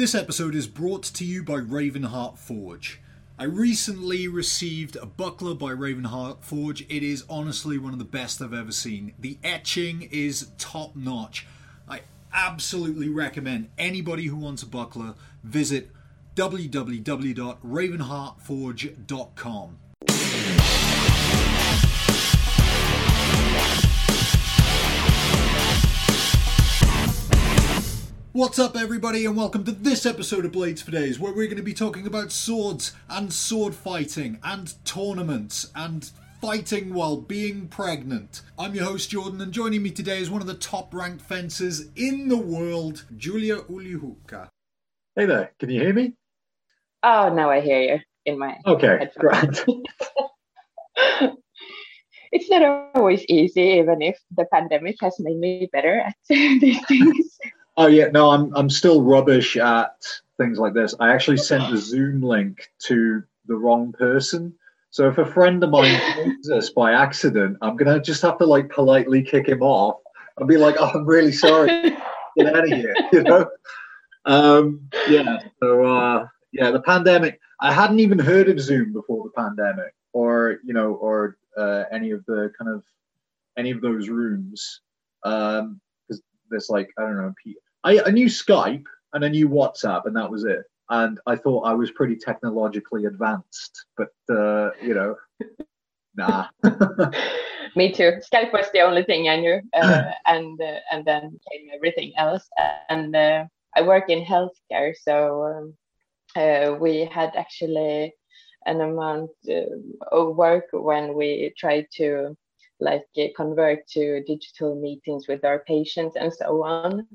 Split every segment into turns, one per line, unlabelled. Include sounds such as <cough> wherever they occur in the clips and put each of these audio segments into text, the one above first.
This episode is brought to you by Ravenheart Forge. I recently received a buckler by Ravenheart Forge. It is honestly one of the best I've ever seen. The etching is top notch. I absolutely recommend anybody who wants a buckler visit www.ravenheartforge.com. What's up, everybody, and welcome to this episode of Blades for Days, where we're going to be talking about swords and sword fighting and tournaments and fighting while being pregnant. I'm your host, Jordan, and joining me today is one of the top ranked fencers in the world, Julia Ulihuka.
Hey there, can you hear me?
Oh, now I hear you in my
Okay, great. <laughs>
it's not always easy, even if the pandemic has made me better at <laughs> these things.
Oh yeah, no, I'm I'm still rubbish at things like this. I actually sent the Zoom link to the wrong person. So if a friend of mine <laughs> joins us by accident, I'm gonna just have to like politely kick him off and be like, "Oh, I'm really sorry. Get out of here," <laughs> you know. Um, yeah. So uh, yeah, the pandemic. I hadn't even heard of Zoom before the pandemic, or you know, or uh, any of the kind of any of those rooms. Um, because there's like I don't know, I, I knew Skype and I knew WhatsApp, and that was it. And I thought I was pretty technologically advanced, but uh, you know, <laughs> nah. <laughs>
Me too. Skype was the only thing I knew, uh, <clears throat> and uh, and then came everything else. And uh, I work in healthcare, so um, uh, we had actually an amount uh, of work when we tried to like convert to digital meetings with our patients and so on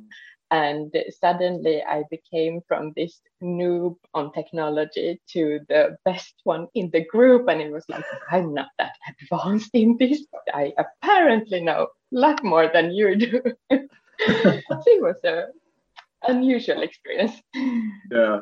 and suddenly i became from this noob on technology to the best one in the group. And it was like i'm not that advanced in this. I apparently know a lot more than you do. <laughs> It was a unusual experience.
Yeah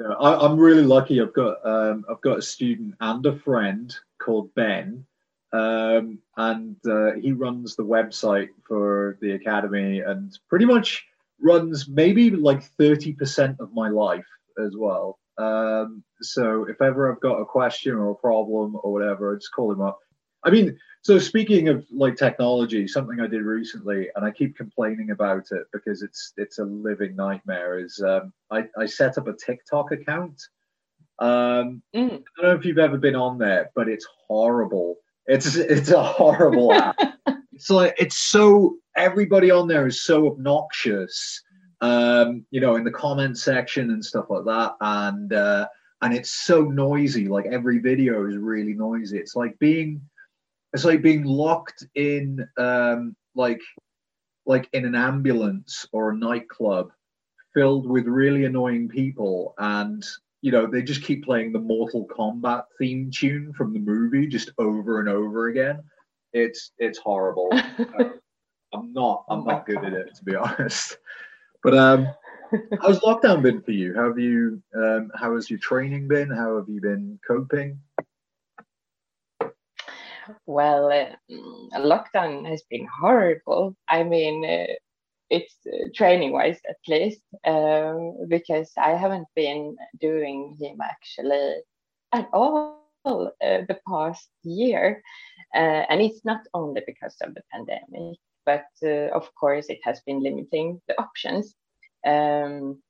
yeah. I, am really lucky. I've got um, i've got a student and a friend called ben um, and uh, he runs the website for the academy and pretty much runs maybe like 30% of my life as well. Um, so if ever I've got a question or a problem or whatever, I just call him up. I mean, so speaking of like technology, something I did recently, and I keep complaining about it because it's it's a living nightmare. Is um, I I set up a TikTok account. Um, mm. I don't know if you've ever been on there, but it's horrible. It's it's a horrible <laughs> app. It's like it's so everybody on there is so obnoxious, um, you know, in the comment section and stuff like that, and uh, and it's so noisy. Like every video is really noisy. It's like being, it's like being locked in, um, like, like in an ambulance or a nightclub filled with really annoying people and you know they just keep playing the mortal kombat theme tune from the movie just over and over again it's it's horrible <laughs> I'm not. I'm not good at it to be <laughs> honest. But um, <laughs> how's lockdown been for you? How have you? Um, how has your training been? How have you been coping?
Well, uh, lockdown has been horrible. I mean, uh, it's uh, training wise at least, um, because I haven't been doing HEMA actually at all uh, the past year. Uh, and it's not only because of the pandemic but uh, of course it has been limiting the options. Um,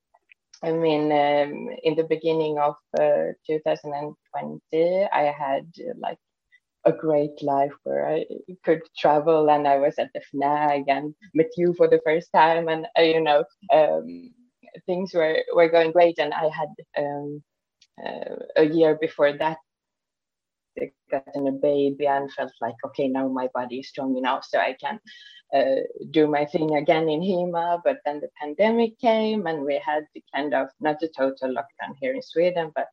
I mean, um, in the beginning of uh, 2020, I had like a great life where I could travel and I was at the FNAG and met you for the first time. And, uh, you know, um, things were, were going great. And I had um, uh, a year before that gotten a baby and felt like, okay, now my body is strong enough so I can uh, do my thing again in HEMA. But then the pandemic came and we had the kind of not a total lockdown here in Sweden, but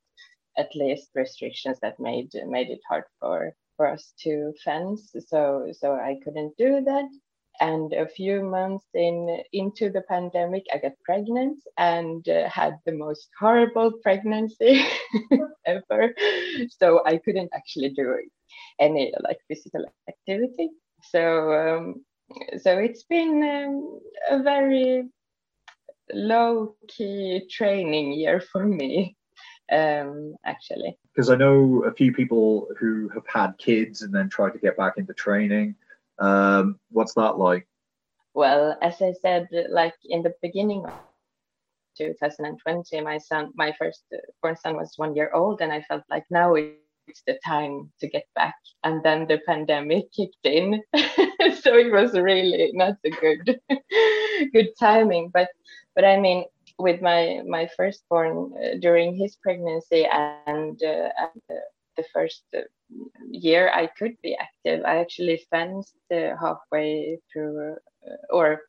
at least restrictions that made made it hard for for us to fence. So so I couldn't do that. And a few months in into the pandemic, I got pregnant and uh, had the most horrible pregnancy <laughs> ever. So I couldn't actually do any like physical activity. So um, so it's been um, a very low key training year for me, um, actually.
Because I know a few people who have had kids and then tried to get back into training. Um, what's that like?
Well, as I said, like in the beginning of 2020, my son, my first born son was one year old, and I felt like now it's the time to get back. And then the pandemic <laughs> kicked in, <laughs> so it was really not a good, <laughs> good timing. But, but I mean, with my my firstborn uh, during his pregnancy and, uh, and uh, the first year I could be active, I actually fenced uh, halfway through, uh, or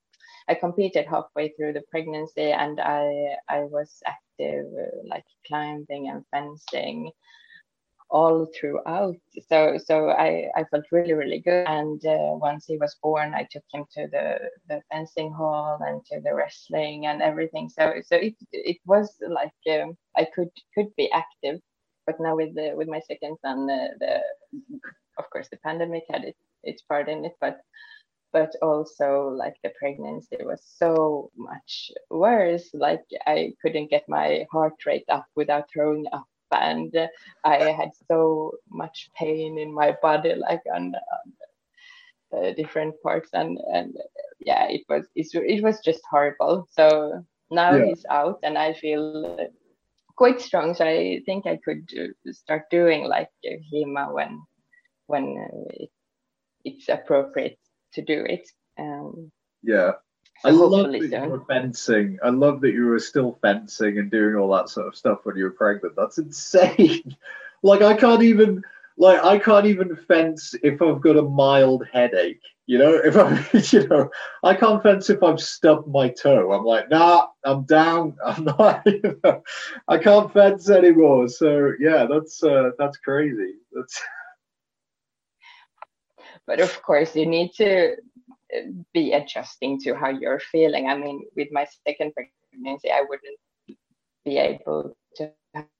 I competed halfway through the pregnancy, and I I was active like climbing and fencing all throughout. So so I, I felt really really good. And uh, once he was born, I took him to the the fencing hall and to the wrestling and everything. So so it it was like um, I could could be active, but now with the with my second son, the of course the pandemic had it, its part in it, but but also like the pregnancy was so much worse like i couldn't get my heart rate up without throwing up and I had so much pain in my body, like on, on uh, different parts, and and yeah, it was it was just horrible. So now yeah. he's out, and I feel quite strong. So I think I could start doing like HEMA when when it, it's appropriate to do it. Um,
yeah, I love that you were fencing. I love that you were still fencing and doing all that sort of stuff when you were pregnant. That's insane. <laughs> like I can't even like I can't even fence if I've got a mild headache. You know, if I <laughs> you know, I can't fence if I've stubbed my toe. I'm like, nah, I'm down. <laughs> I'm not. You know, I can't fence anymore. So yeah, that's uh, that's crazy. That's. <laughs>
But of course, you need to be adjusting to how you're feeling. I mean, with my second pregnancy, I wouldn't be able to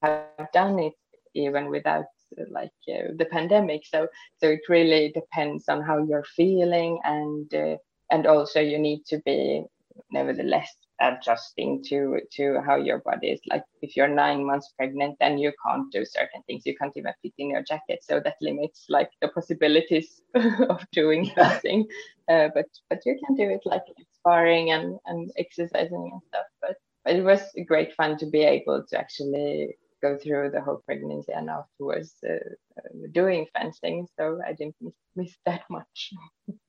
have done it even without like uh, the pandemic. So, so it really depends on how you're feeling, and uh, and also you need to be nevertheless adjusting to to how your body is. Like if you're nine months pregnant then you can't do certain things. You can't even fit in your jacket. So that limits like the possibilities <laughs> of doing something uh, but but you can do it like sparring and and exercising and stuff. But, but it was great fun to be able to actually go through the whole pregnancy and afterwards uh, uh, doing fencing so i didn't miss, miss <laughs> that much.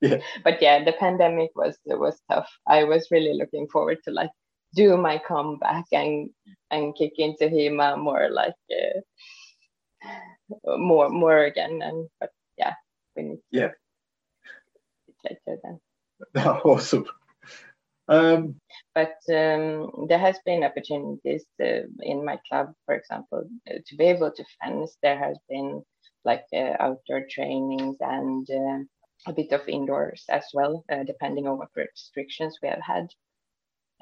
Yeah. but yeah the pandemic was was tough. I was really looking forward to like do my comeback and and kick into hema more like uh, more more again and but yeah we need
yeah.
later then. <laughs>
Awesome um,
but um, there has been opportunities uh, in my club, for example, uh, to be able to fence. There has been like uh, outdoor trainings and uh, a bit of indoors as well, uh, depending on what restrictions we have had.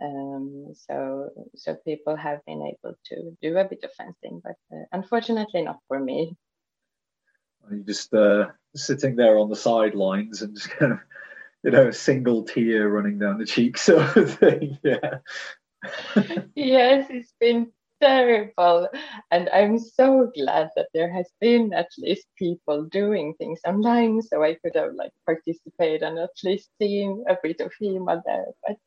Um, so, so people have been able to do a bit of fencing, but uh, unfortunately not for me.
You just sitting there on the sidelines and just <laughs> kind of you know, a single tear running down the cheek sort of thing. <laughs> Yeah.
yes, it's been terrible. And I'm so glad that there has been at least people doing things online so I could have like participated and at least seen a bit of HEMA there. But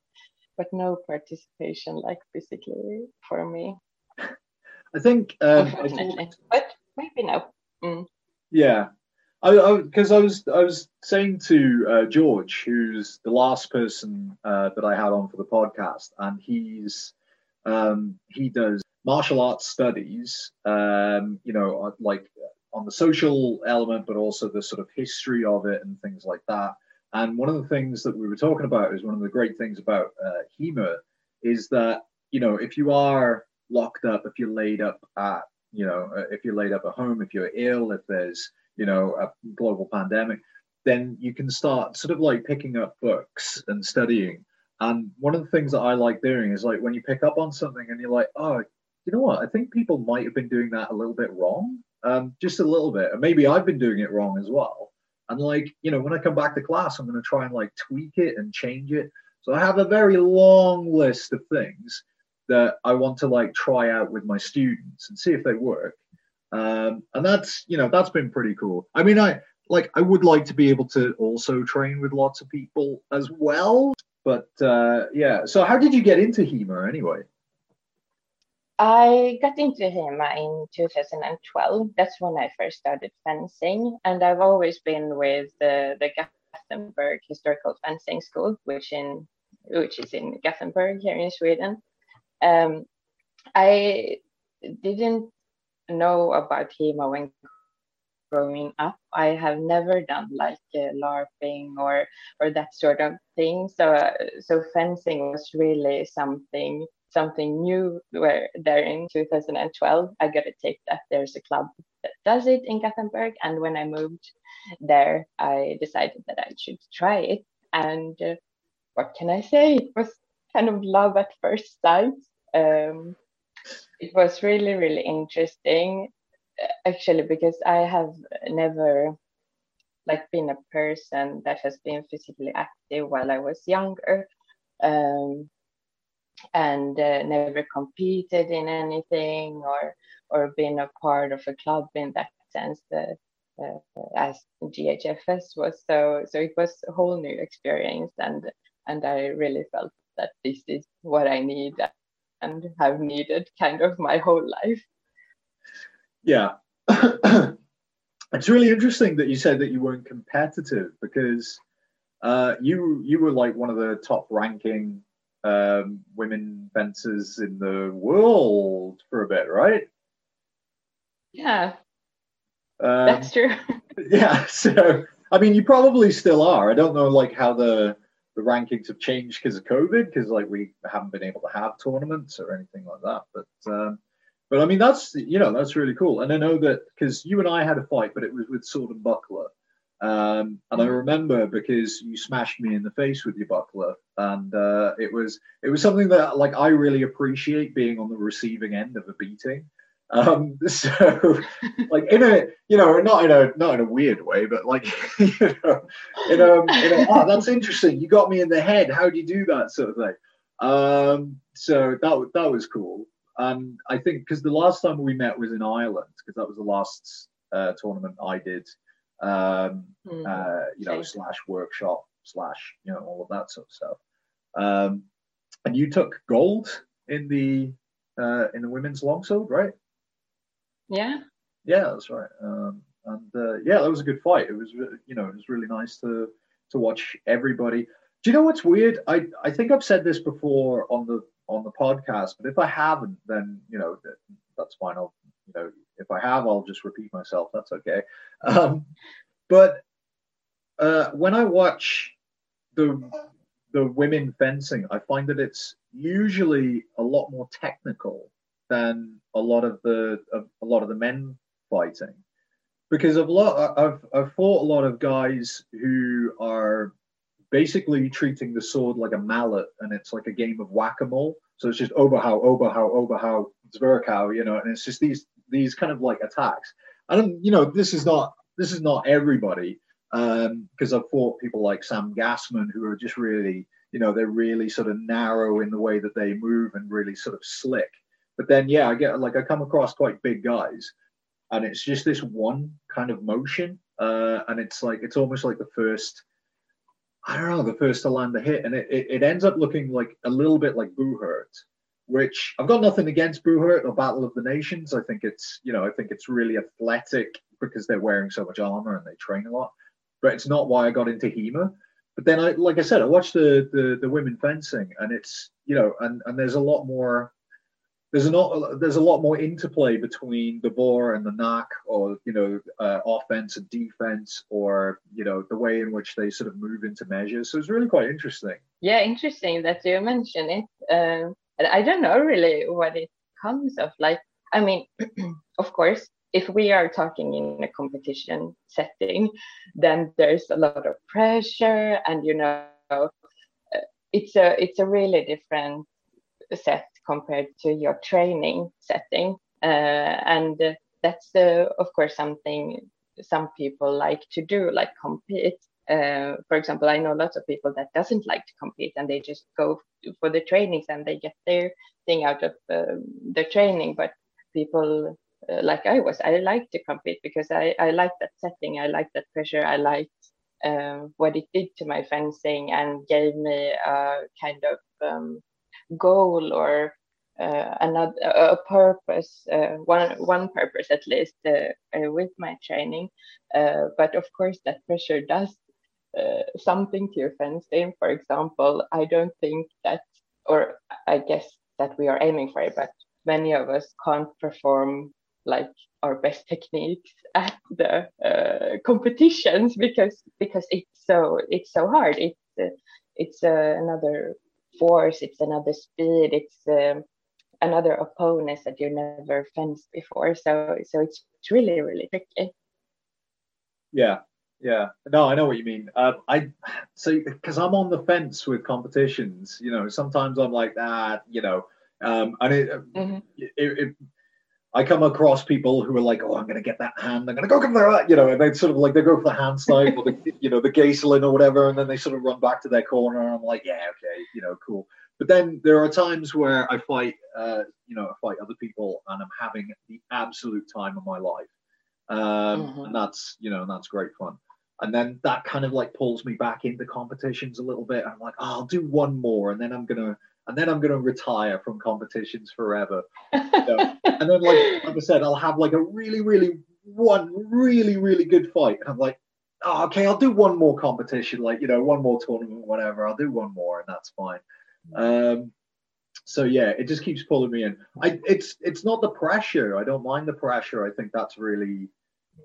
but no participation like physically for me.
I think um,
unfortunately. but maybe no. Mm.
Yeah, I because I, I, was I was saying to uh, George, who's the last person uh, that I had on for the podcast, and he's um, he does martial arts studies, um, you know, like on the social element, but also the sort of history of it and things like that. And one of the things that we were talking about is one of the great things about uh, HEMA is that you know if you are locked up, if you're laid up at you know if you're laid up at home, if you're ill, if there's you know, a global pandemic, then you can start sort of like picking up books and studying. And one of the things that I like doing is like when you pick up on something and you're like, oh, you know what? I think people might have been doing that a little bit wrong, um, just a little bit. And maybe I've been doing it wrong as well. And like, you know, when I come back to class, I'm going to try and like tweak it and change it. So I have a very long list of things that I want to like try out with my students and see if they work. Um, and that's you know that's been pretty cool. I mean, I like I would like to be able to also train with lots of people as well. But uh, yeah, so how did you get into HEMA anyway?
I got into HEMA in 2012. That's when I first started fencing, and I've always been with the, the Gothenburg Historical Fencing School, which in which is in Gothenburg here in Sweden. Um, I didn't know about HEMA when growing up. I have never done like uh, LARPing or or that sort of thing. So uh, so fencing was really something something new. Where there in 2012, I got a tip that there's a club that does it in Gothenburg, and when I moved there, I decided that I should try it. And uh, what can I say? It was kind of love at first sight. Um, it was really really interesting actually because i have never like been a person that has been physically active while i was younger um, and uh, never competed in anything or or been a part of a club in that sense uh, uh, as GHFS was. So so it was a whole new experience and and I really felt that this is what I need and have needed kind of my whole life.
Yeah. <clears throat> it's really interesting that you said that you weren't competitive because uh, you you were like one of the top ranking um, women fencers in the world for a bit, right?
Yeah, um, that's true. <laughs>
yeah, <laughs> so I mean, you probably still are. I don't know, like how the the rankings have changed because of COVID, because like we haven't been able to have tournaments or anything like that. But um, but I mean, that's you know that's really cool. And I know that because you and I had a fight, but it was with sword and buckler. Um, and I mm. remember because you smashed me in the face with your buckler, and uh, it was it was something that like I really appreciate being on the receiving end of a beating. Um, <laughs> so, like in a you know not in a not in a weird way, but like <laughs> you know, in a, in a oh that's interesting. You got me in the head. How do you do that sort of thing? Um, so that that was cool. And I think because the last time we met was in Ireland, because that was the last uh, tournament I did. Um, mm, uh, you know, slash workshop slash you know all of that sort of stuff. Um, and you took gold in the uh, in the women's longsword, right?
Yeah.
Yeah, that's right. Um, and uh, yeah, that was a good fight. It was, you know, it was really nice to to watch everybody. Do you know what's weird? I I think I've said this before on the on the podcast, but if I haven't, then you know that's fine. I'll you know if I have, I'll just repeat myself. That's okay. Um, but uh, when I watch the the women fencing, I find that it's usually a lot more technical than a lot of the a lot of the men fighting. Because I've lot I've I've fought a lot of guys who are basically treating the sword like a mallet and it's like a game of whack-a-mole. So it's just oberhau oberhau oberhau zwerchhau you know and it's just these these kind of like attacks. Don't you know this is not this is not everybody because um, I've fought people like Sam Gassman who are just really you know they're really sort of narrow in the way that they move and really sort of slick but then, yeah, I get like I come across quite big guys, and it's just this one kind of motion, uh, and it's like it's almost like the first. I don't know, the first to land the hit, and it, it, it ends up looking like a little bit like Buhurt, which I've got nothing against Buhurt or Battle of the Nations. I think it's you know I think it's really athletic because they're wearing so much armor and they train a lot, but it's not why I got into HEMA. But then I like I said, I watched the the, the women fencing, and it's you know, and and there's a lot more there's a lot there's a lot more interplay between the Vor and the Nach or you know uh, offense and defense or you know the way in which they sort of move into measures. So it's really quite interesting.
Yeah interesting that you mention it. Um, i don't know really what it comes of. Like i mean <clears throat> of course if we are talking in a competition setting then there's a lot of pressure and you know uh, it's a it's a really different set compared to your training setting. Uh, and uh, that's, uh, of course, something some people like to do, like compete. uh, for example, I know lots of people that doesn't like to compete and they just go for the trainings and they get their thing out of um, the training. But people uh, like I was, I like to compete because I, I like that setting, I like that pressure, I liked um, what it did to my fencing and gave me a kind of um, goal or uh, another a purpose, uh, one one purpose at least uh, uh with my training. Uh, but of course, that pressure does uh, something to your fencing. For example, I don't think that, or I guess that we are aiming for it, but many of us can't perform like our best techniques <laughs> at the competitions because because it's so it's so hard. It's it's another force, it's another speed, it's um, another opponent that you never fenced before. So so it's really really tricky.
Yeah, yeah. No, I know what you mean. Uh, I so because I'm on the fence with competitions. You know, sometimes I'm like that. You know, um, and it, mm-hmm. it, it I come across people who are like, "Oh, I'm going to get that hand. I'm going to go come there," you know, and they sort of like they go for the hand side or the <laughs> you know the Gasolin or whatever, and then they sort of run back to their corner. And I'm like, "Yeah, okay, you know, cool." But then there are times where I fight, uh, you know, I fight other people, and I'm having the absolute time of my life, um, mm-hmm. and that's you know, and that's great fun. And then that kind of like pulls me back into competitions a little bit. I'm like, oh, I'll do one more, and then I'm gonna and then I'm going to retire from competitions forever. <laughs> and then, like, like I said, I'll have like a really, really one really, really good fight, and I'm like, oh, okay, I'll do one more competition, like you know, one more tournament, whatever. I'll do one more, and that's fine. Um, so yeah, it just keeps pulling me in. I it's it's not the pressure. I don't mind the pressure. I think that's really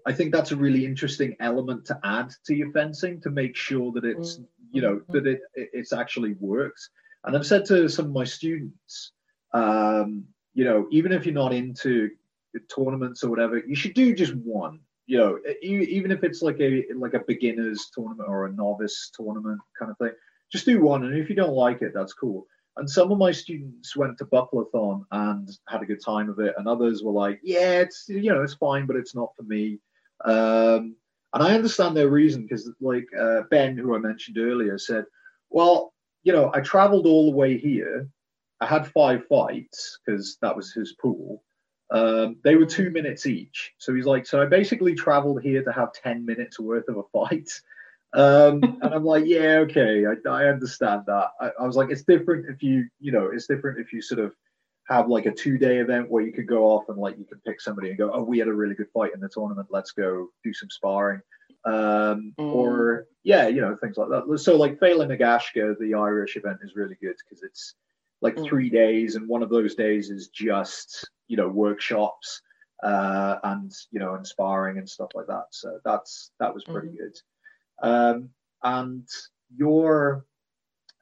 I think that's a really interesting element to add to your fencing to make sure that it's you know that it it's actually works. And I've said to some of my students, um, you know, even if you're not into tournaments or whatever, you should do just one. You know, even if it's like a like a beginners tournament or a novice tournament kind of thing, just do one. And if you don't like it, that's cool. And some of my students went to Buckleathon and had a good time of it, and others were like, "Yeah, it's you know it's fine, but it's not for me." Um, and I understand their reason because, like uh, Ben, who I mentioned earlier, said, "Well, you know, I traveled all the way here. I had five fights because that was his pool. Um, they were two minutes each. So he's like, so I basically traveled here to have 10 minutes worth of a fight. Um, <laughs> and I'm like, yeah, okay, I, I understand that. I, I, was like, it's different if you, you know, it's different if you sort of have like a two day event where you could go off and like you can pick somebody and go, oh, we had a really good fight in the tournament. Let's go do some sparring um, mm. or yeah, you know things like that. So like Failing Nagashka, the Irish event is really good because it's like mm. three days, and one of those days is just you know workshops uh, and you know inspiring and stuff like that. So that's that was pretty mm. good. Um, and your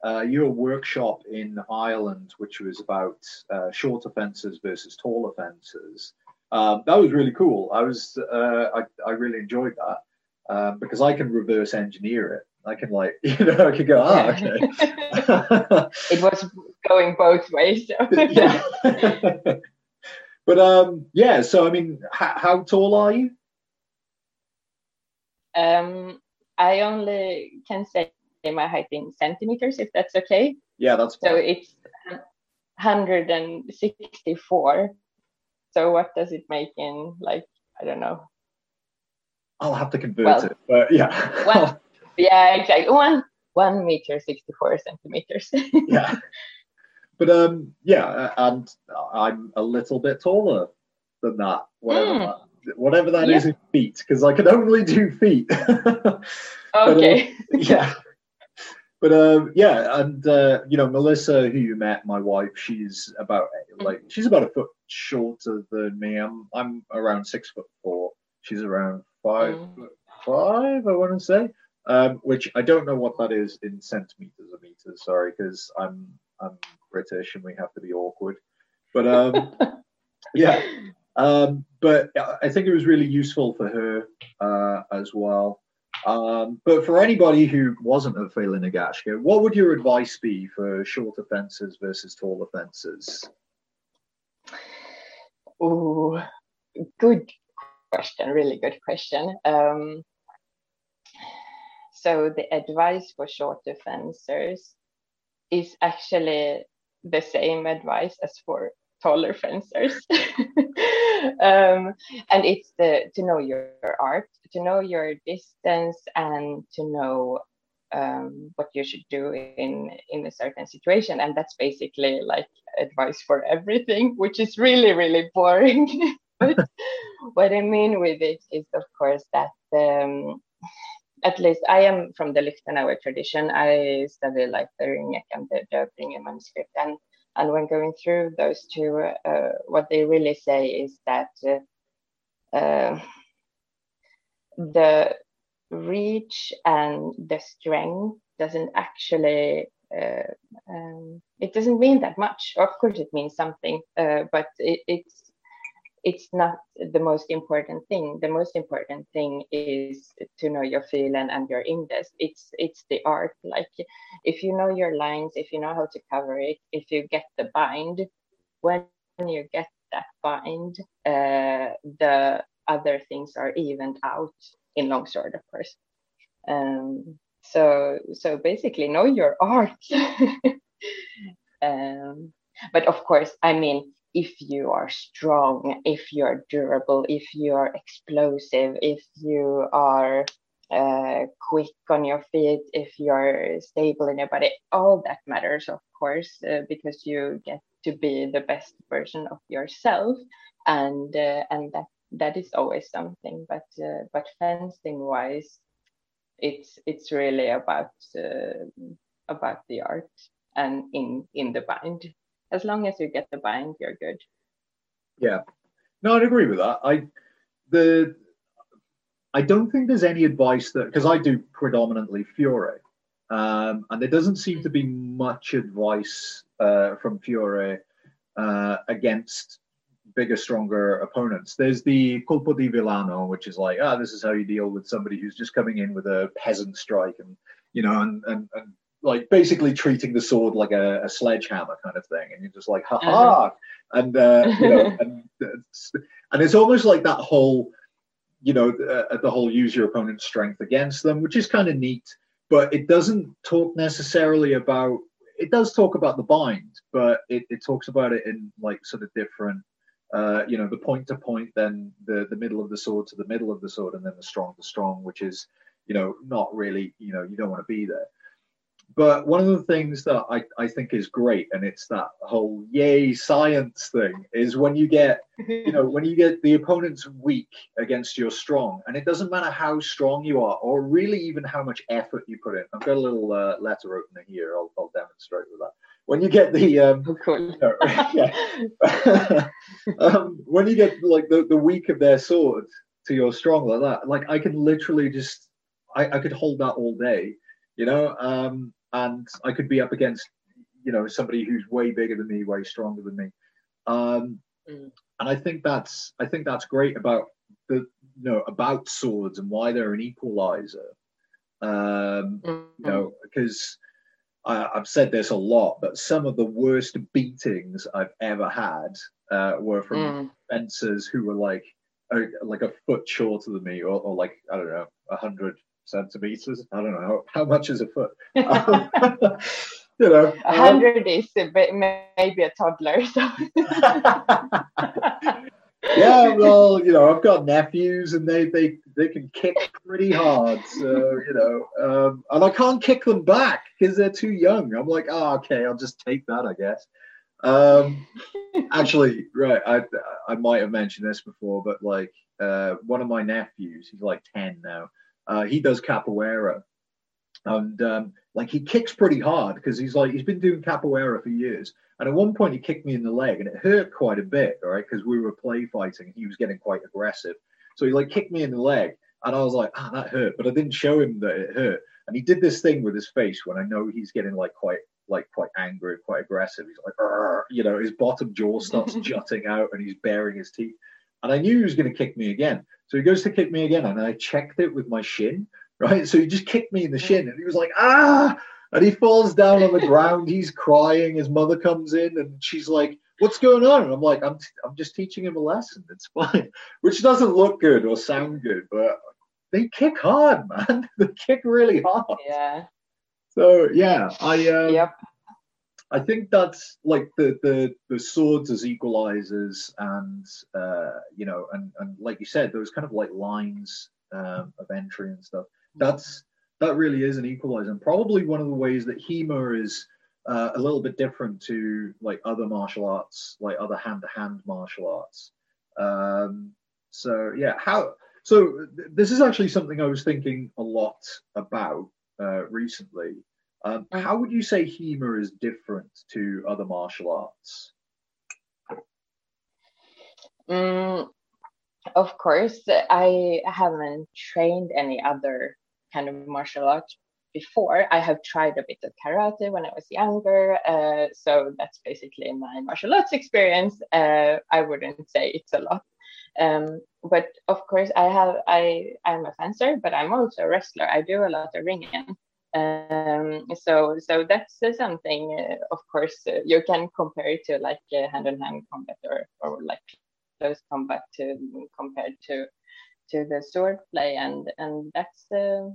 uh, your workshop in Ireland, which was about uh, shorter fences versus taller fences, um, that was really cool. I was uh, I, I really enjoyed that um, because I can reverse engineer it. I can like, <laughs> you know, I could go, ah, okay. <laughs>
it was going both ways. So. <laughs>
but um, yeah. So I mean, how, how tall are you?
Um, I only can say my height in centimeters, if that's okay.
Yeah, that's
fine. so it's 164. So what does it make in like I don't know
I'll have to convert well, it, but yeah.
One, yeah, exactly. One one meter sixty four centimeters. <laughs>
yeah, but um, yeah, and I'm a little bit taller than that. Whatever mm. that, whatever that yeah. is in feet, because I can only do feet. <laughs>
okay.
But, uh, yeah. But um, yeah, and uh, you know, Melissa, who you met, my wife, she's about like she's about a foot shorter than me. I'm I'm around six foot four. She's around five mm. five, I want to say. Um, which I don't know what that is in centimeters or meters. Sorry, because I'm I'm British and we have to be awkward. But um, <laughs> yeah, um, but I think it was really useful for her uh, as well. Um, but for anybody who wasn't a Failing Nagashka, what would your advice be for shorter fences versus taller fences?
Oh, good question, really good question. Um, so the advice for shorter fencers is actually the same advice as for taller fencers. <laughs> um, and it's the, to know your art, to know your distance, and to know um, what you should do in in a certain situation. And that's basically like advice for everything, which is really really boring. <laughs> but what I mean with it is, of course, that um, at least I am from the Lichtenauer tradition. I study like the Ringeck and the Döbringer manuscript, and and when going through those two, uh, what they really say is that uh, uh, the reach and the strength doesn't actually uh, um, it doesn't mean that much. Of course, it means something, uh, but it, it's it's not the most important thing. The most important thing is to know your feel and, your Indes. It's it's the art. Like if you know your lines, if you know how to cover it, if you get the bind, when you get that bind, uh, the other things are evened out in longsword, of course. Um, so so basically know your art. <laughs> um, but of course, I mean if you are strong, if you are durable, if you are explosive, if you are uh, quick on your feet, if you're stable in your body, all that matters, of course, uh, because you get to be the best version of yourself, and uh, and that that is always something. But uh, but fencing wise, it's it's really about uh, about the art and in in the bind as long as you get the bind, you're good.
Yeah, no, I'd agree with that. I the I don't think there's any advice that because I do predominantly Fiore, um, and there doesn't seem to be much advice uh, from Fiore uh, against bigger, stronger opponents. There's the colpo di villano, which is like, ah, this is how you deal with somebody who's just coming in with a peasant strike, and you know, and and, and like basically treating the sword like a, a sledgehammer kind of thing, and you're just like, ha ha, uh-huh. and uh, you know, <laughs> and it's, and it's almost like that whole, you know, uh, the whole use your opponent's strength against them, which is kind of neat, but it doesn't talk necessarily about. It does talk about the bind, but it, it talks about it in like sort of different uh, you know, the point to point, then the the middle of the sword to the middle of the sword, and then the strong to strong, which is, you know, not really, you know, you don't want to be there. But one of the things that I, I think is great, and it's that whole yay science thing, is when you get, you know, when you get the opponent's weak against your strong, and it doesn't matter how strong you are, or really even how much effort you put in. I've got a little uh, letter opener here. I'll, I'll demonstrate with that. When you get the, um,
oh, cool.
you know, um, when you get like the, the weak of their sword to your strong like that, like I can literally just, I, I could hold that all day, you know. Um, and I could be up against, you know, somebody who's way bigger than me, way stronger than me. Um, mm. And I think that's I think that's great about the you know about swords and why they're an equalizer. Um, mm-hmm. You know, because I, have said this a lot, but some of the worst beatings I've ever had uh, were from mm. fencers who were like a, like a foot shorter than me, or, or like I don't know, a hundred centimeters. I don't know how, how much is a foot. <laughs> you know,
a hundred um, is a bit, maybe a toddler. So. <laughs>
yeah, well, you know, I've got nephews and they they they can kick pretty hard. So you know, um, and I can't kick them back because they're too young. I'm like, oh, okay, I'll just take that, I guess. Um, actually, right, I I might have mentioned this before, but like uh, one of my nephews, he's like ten now. Uh, he does capoeira, and um, like he kicks pretty hard because he's like he's been doing capoeira for years. And at one point he kicked me in the leg, and it hurt quite a bit, all right, because we were play fighting. He was getting quite aggressive, so he like kicked me in the leg, and I was like, ah, that hurt, but I didn't show him that it hurt. And he did this thing with his face when I know he's getting like quite like quite angry, quite aggressive. He's like, you know, his bottom jaw starts <laughs> jutting out, and he's baring his teeth. And I knew he was going to kick me again. So he goes to kick me again, and I checked it with my shin, right? So he just kicked me in the shin, and he was like, ah! And he falls down on the ground. He's crying. His mother comes in, and she's like, what's going on? And I'm like, I'm, I'm just teaching him a lesson. It's fine, <laughs> which doesn't look good or sound good, but they kick hard, man. <laughs> they kick really hard.
Yeah.
So yeah, I um,
Yep.
I think that's like the the the swords as equalizers, and uh, you know, and and like you said, those kind of like lines um, of entry and stuff. That's that really is an equalizer, and probably one of the ways that HEMA is uh, a little bit different to like other martial arts, like other hand-to-hand martial arts. Um, so yeah, how? So th- this is actually something I was thinking a lot about uh, recently. Um, how would you say HEMA is different to other martial arts?
Mm, of course, I haven't trained any other kind of martial art before. I have tried a bit of karate when I was younger, uh, so that's basically my martial arts experience. Uh, I wouldn't say it's a lot, um, but of course, I have. I I'm a fencer, but I'm also a wrestler. I do a lot of ringen. Um, so so that's uh, something. Uh, of course, uh, you can compare it to like uh, hand-on-hand combat or or like close combat to compared to to the sword play and and that's uh,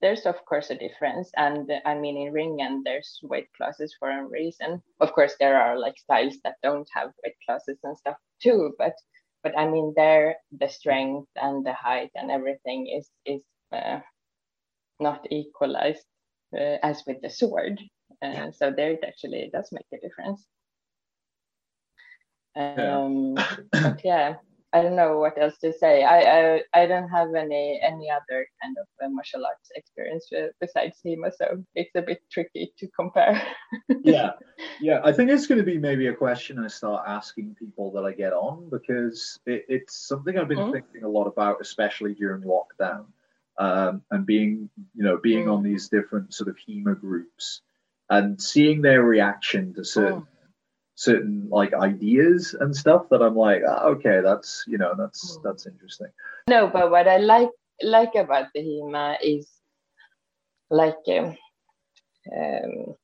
there's of course a difference and i mean in ring and there's weight classes for a reason of course there are like styles that don't have weight classes and stuff too but but i mean there the strength and the height and everything is is uh, not equalized uh, as with the sword. Uh, so there it actually does make a difference. Um but yeah i don't know what else to say. I i, I don't have any any other kind of uh, martial arts experience besides hema so it's a bit tricky to compare. <laughs>
Yeah. Yeah i think it's going to be maybe a question i start asking people that i get on because it, it's something i've been
Mm.
thinking a lot about especially during lockdown um, and being you know being
Mm.
on these different sort of HEMA groups and seeing their reaction to certain certain like ideas and stuff that i'm like ah, okay that's you know that's
Mm.
that's interesting
no but what i like like about the hema is like um, um,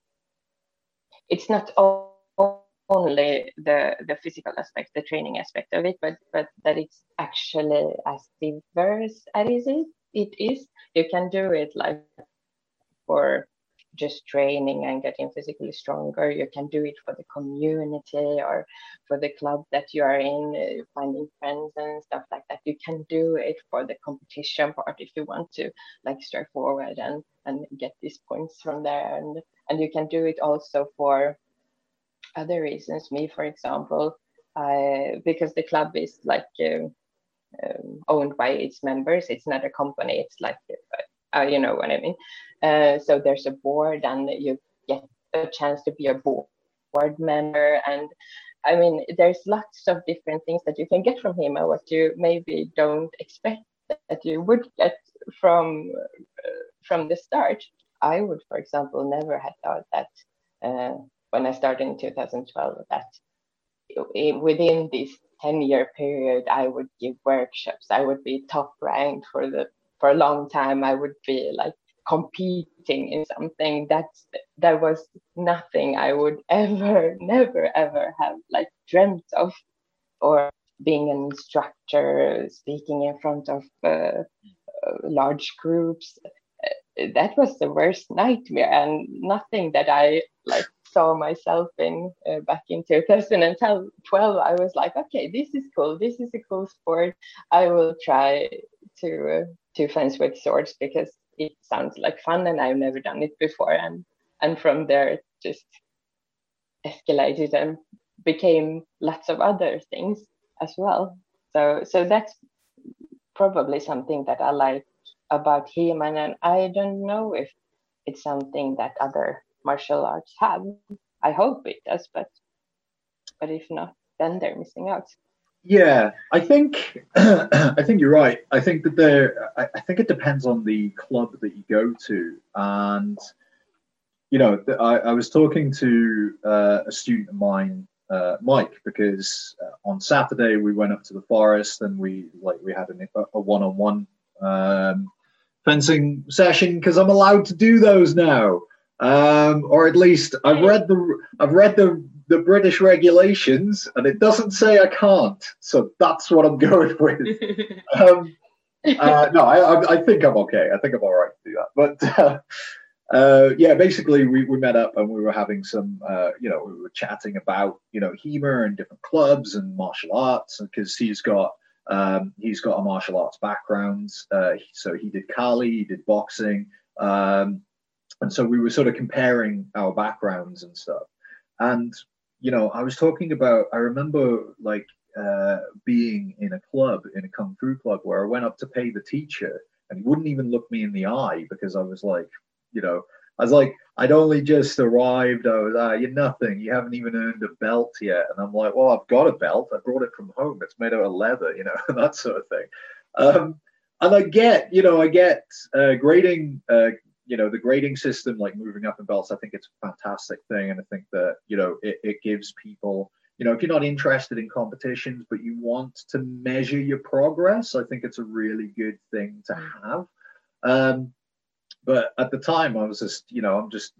it's not only the the physical aspect the training aspect of it but but that it's actually as diverse as it is it is you can do it like for just training and getting physically stronger. You can do it for the community or for the club that you are in uh, finding friends and stuff like that. You can do it for the competition part if you want to like strive forward and and get these points from there. And and you can do it also for other reasons. Me for example because the club is like um, um, owned by its members. It's not a company it's like uh, you know what i mean? Uh, so there's a board and you get a chance to be a board member. And i mean there's lots of different things that you can get from HEMA and what you maybe don't expect that you would get from uh, from the start. I would for example never have thought that uh, when i started in 2012 that within this 10 year period i would give workshops. I would be top ranked for the for a long time. I would be like competing in something. That's that was nothing i would <laughs> ever never ever have like dreamt of or being an instructor speaking in front of uh, uh, large groups. Uh, that was the worst nightmare and nothing that i like saw myself in uh, back in 2012 i was like okay this is cool this is a cool sport. I will try to uh, to fence with swords because it sounds like fun and i've never done it before. And and from there it just escalated and became lots of other things as well. So so that's probably something that i like about HEMA. And, and i don't know if it's something that other martial arts have i hope it does but but if not then they're missing out
Yeah, I think <clears throat> I think you're right. I think that there. I, I think it depends on the club that you go to, and you know, I, I was talking to uh, a student of mine, uh, Mike, because uh, on Saturday we went up to the forest and we like we had a one-on-one um, fencing session because I'm allowed to do those now, um, or at least I've read the I've read the the British regulations, and it doesn't say I can't. So that's what I'm <laughs> going with. <laughs> Um, uh, no, I, I think I'm okay. I think I'm all right to do that. But uh, uh, yeah, basically we, we met up and we were having some, uh, you know, we were chatting about, you know, HEMA and different clubs and martial arts because he's got, um, he's got a martial arts background. Uh, so he did Kali, he did boxing. Um, and so we were sort of comparing our backgrounds and stuff. And, you know, I was talking about, I remember like uh, being in a club, in a kung fu club, where I went up to pay the teacher and he wouldn't even look me in the eye because I was like, you know, I was like, I'd only just arrived. I was, ah, you're nothing. You haven't even earned a belt yet. And I'm like, well, I've got a belt. I brought it from home. It's made out of leather, you know, <laughs> that sort of thing. Um, and I get, you know, I get uh, grading, uh, you know, the grading system, like moving up in belts. I think it's a fantastic thing. And I think that, you know, it, it gives people, you know, if you're not interested in competitions, but you want to measure your progress, I think it's a really good thing to mm. have. Um, but at the time, I was just, you know, I'm just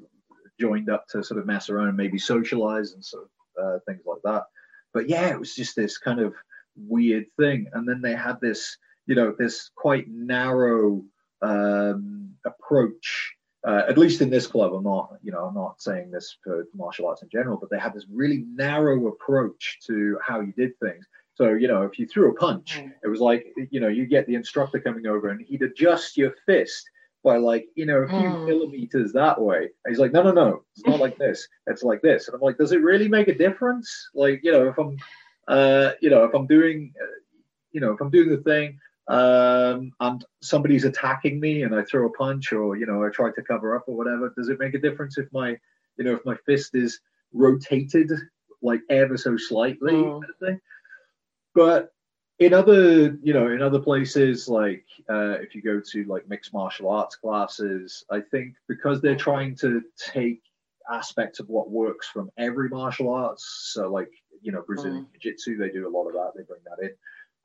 joined up to sort of mess around and maybe socialize and sort of uh, things like that. But yeah, it was just this kind of weird thing. And then they had this, you know, this quite narrow um, approach. Uh, at least in this club, I'm not, you know, I'm not saying this for martial arts in general, but they had this really narrow approach to how you did things. So, you know, if you threw a punch, mm. it was like, you know, you get the instructor coming over and he'd adjust your fist by like you know a few mm. millimeters that way. And he's like, no, no, no, it's not like this. It's like this. And I'm like, does it really make a difference? Like you know, if I'm, uh, you know, if I'm doing, uh, you know, if I'm doing the thing, um, and somebody's attacking me, and I throw a punch, or you know, I try to cover up or whatever, does it make a difference if my, you know, if my fist is rotated like ever so slightly? Mm. Kind of but in other you know in other places like uh, if you go to like mixed martial arts classes i think because they're trying to take aspects of what works from every martial arts so like you know brazilian mm. jiu-jitsu they do a lot of that they bring that in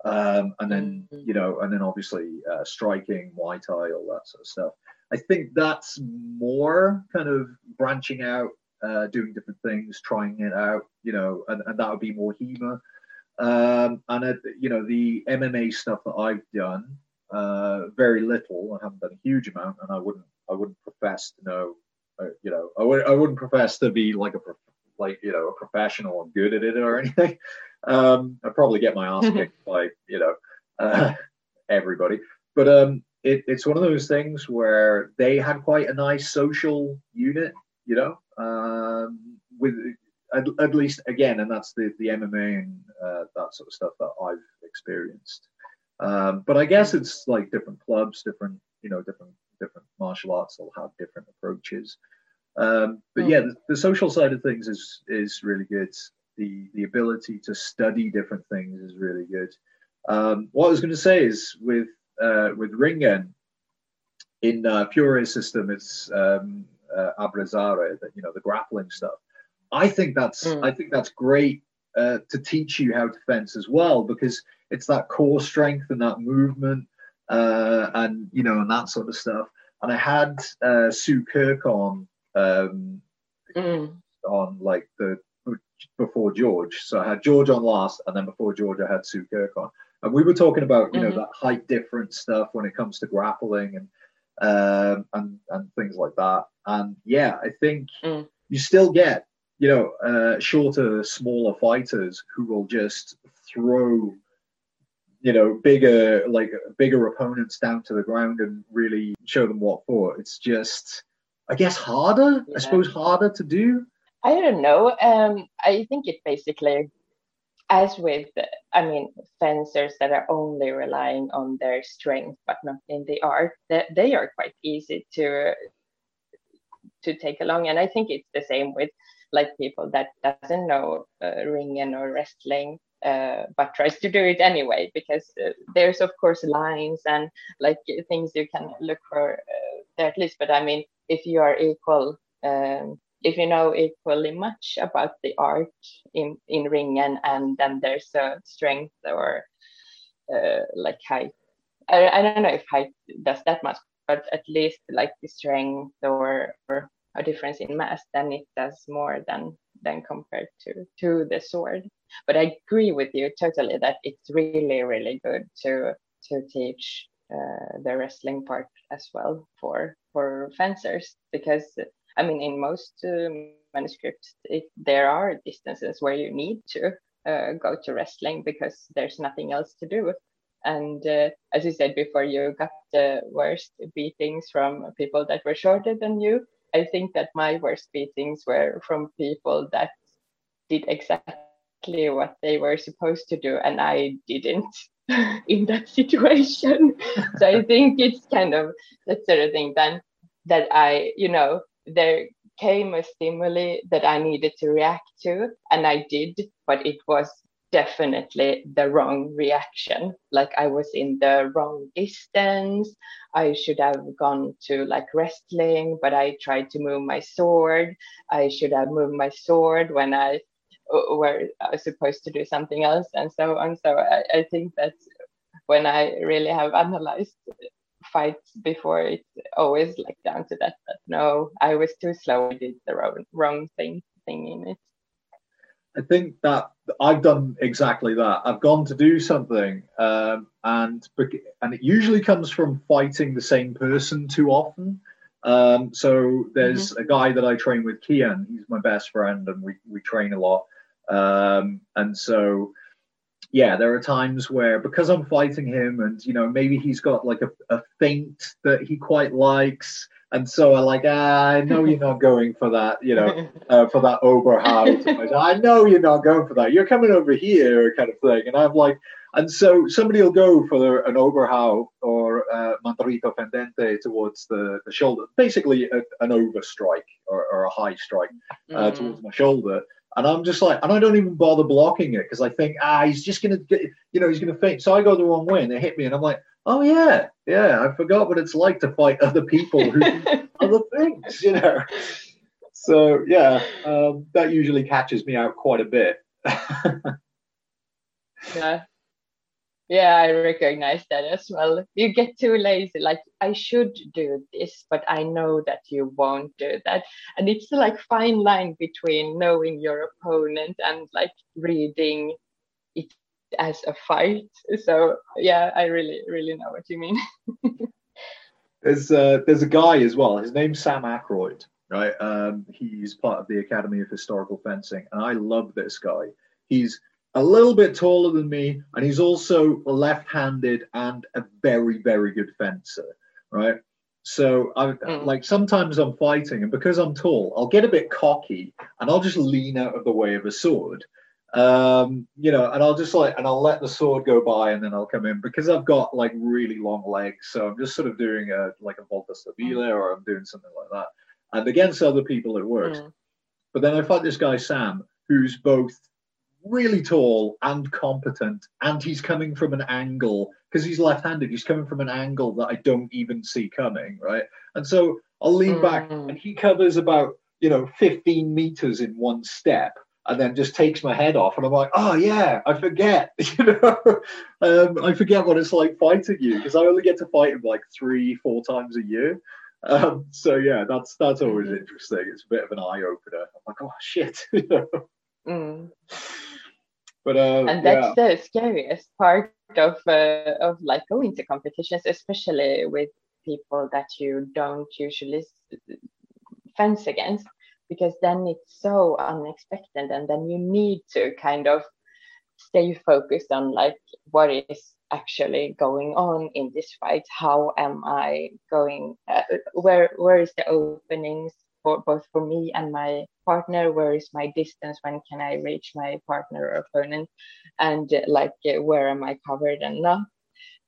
um, and then mm-hmm. you know and then obviously uh, striking muay thai all that sort of stuff i think that's more kind of branching out uh, doing different things trying it out you know and, and that would be more hema um, and uh, you know the MMA stuff that I've done, uh, very little. I haven't done a huge amount, and I wouldn't I wouldn't profess to know. Uh, you know, I would I wouldn't profess to be like a like you know a professional or good at it or <laughs> anything. Um, I'd probably get my ass <laughs> kicked by you know uh, <laughs> everybody. But um, it, it's one of those things where they had quite a nice social unit, you know, um, with at, at, least again, and that's the the MMA and uh, that sort of stuff that I've experienced. Um, but I guess it's like different clubs, different you know, different different martial arts. They'll have different approaches. Um, but yeah, the, the, social side of things is is really good. The the ability to study different things is really good. Um, what I was going to say is with uh, with Ringen in uh, Fiore's system, it's um, uh, Abrazare, that you know the grappling stuff. I think that's mm. I think that's great uh, to teach you how to fence as well because it's that core strength and that movement uh, and you know and that sort of stuff. And I had uh, Sue Kirk on um, mm. on like the before George. So I had George on last, and then before George, I had Sue Kirk on, and we were talking about you mm-hmm. know that height difference stuff when it comes to grappling and um, and and things like that. And yeah, I think mm. you still get you know, uh, shorter, smaller fighters who will just throw, you know, bigger, like bigger opponents down to the ground and really show them what for. It's just, I guess, harder. Yeah. I suppose harder to do.
I don't know. Um, I think it basically, as with, I mean, fencers that are only relying on their strength but not in the art, that they are quite easy to to take along. And I think it's the same with like people that doesn't know uh, ringen or wrestling uh, but tries to do it anyway because uh, there's of course lines and like things you can look for uh, there at least but i mean if you are equal um, if you know equally much about the art in in ringen and then there's a strength or uh, like height I, I don't know if height does that much but at least like the strength or, or a difference in mass, then it does more than than compared to to the sword. But I agree with you totally that it's really really good to to teach uh, the wrestling part as well for for fencers because I mean in most um, manuscripts it, there are distances where you need to uh, go to wrestling because there's nothing else to do and uh, as you said before you got the worst beatings from people that were shorter than you I think that my worst beatings were from people that did exactly what they were supposed to do and I didn't <laughs> in that situation. <laughs> so I think it's kind of that sort of thing then that I, you know, there came a stimuli that I needed to react to and I did, but it was definitely the wrong reaction. Like I was in the wrong distance. I should have gone to like wrestling, but I tried to move my sword. I should have moved my sword when I uh, were was supposed to do something else, and so on. So I, I think that when I really have analyzed fights before, it's always like down to that. That no, I was too slow. I did the wrong wrong thing thing in it.
I think that I've done exactly that. I've gone to do something, um, and and it usually comes from fighting the same person too often. Um, so there's mm-hmm. a guy that I train with, Kian. He's my best friend, and we we train a lot. Um, and so, yeah, there are times where because I'm fighting him, and you know maybe he's got like a, a feint that he quite likes, and so I like, ah, I know you're not <laughs> going for that, you know, <laughs> uh, for that Oberhau. <laughs> I know you're not going for that. You're coming over here, kind of thing. And I'm like, and so somebody will go for an Oberhau or uh, Mandritto Fendente towards the, the shoulder, basically a, an overstrike or, or a high strike uh, mm. towards my shoulder. And I'm just like, and I don't even bother blocking it because I think, ah, he's just going to get, you know, he's going to feint. So I go the wrong way and they hit me. And I'm like, oh yeah, yeah, I forgot what it's like to fight other people who <laughs> other things, you know. So yeah, um, that usually catches me out quite a bit. <laughs>
yeah. Yeah, I recognize that as well. You get too lazy, like I should do this, but I know that you won't do that. And it's like fine line between knowing your opponent and like reading it as a fight. So yeah, I really really know what you mean. <laughs>
there's uh, there's a guy as well. His name's Sam Ackroyd, right? Um, he's part of the Academy of Historical Fencing, and I love this guy. He's a little bit taller than me, and he's also left-handed and a very very good fencer, right? So I mm. like sometimes I'm fighting, and because I'm tall, I'll get a bit cocky and I'll just lean out of the way of a sword um, you know, and I'll just like, and I'll let the sword go by, and then I'll come in because I've got like really long legs. So I'm just sort of doing a like a volta stabile, mm. or I'm doing something like that. And against other people, it works. Mm. But then I fight this guy Sam, who's both really tall and competent, and he's coming from an angle because he's left-handed. He's coming from an angle that I don't even see coming, right? And so I'll lean mm. back, and he covers about you know 15 meters in one step and then just takes my head off and i'm like oh yeah i forget <laughs> you know um, i forget what it's like fighting you because i only get to fight him like three four times a year um, so yeah that's that's always mm-hmm. interesting it's a bit of an eye-opener i'm like oh shit. <laughs> but uh,
and that's yeah. the scariest part of uh, of like going to competitions especially with people that you don't usually fence against because then it's so unexpected and then you need to kind of stay focused on like what is actually going on in this fight how am i going uh, where where is the openings for both for me and my partner where is my distance? When can i reach my partner or opponent? And like where am i covered and not?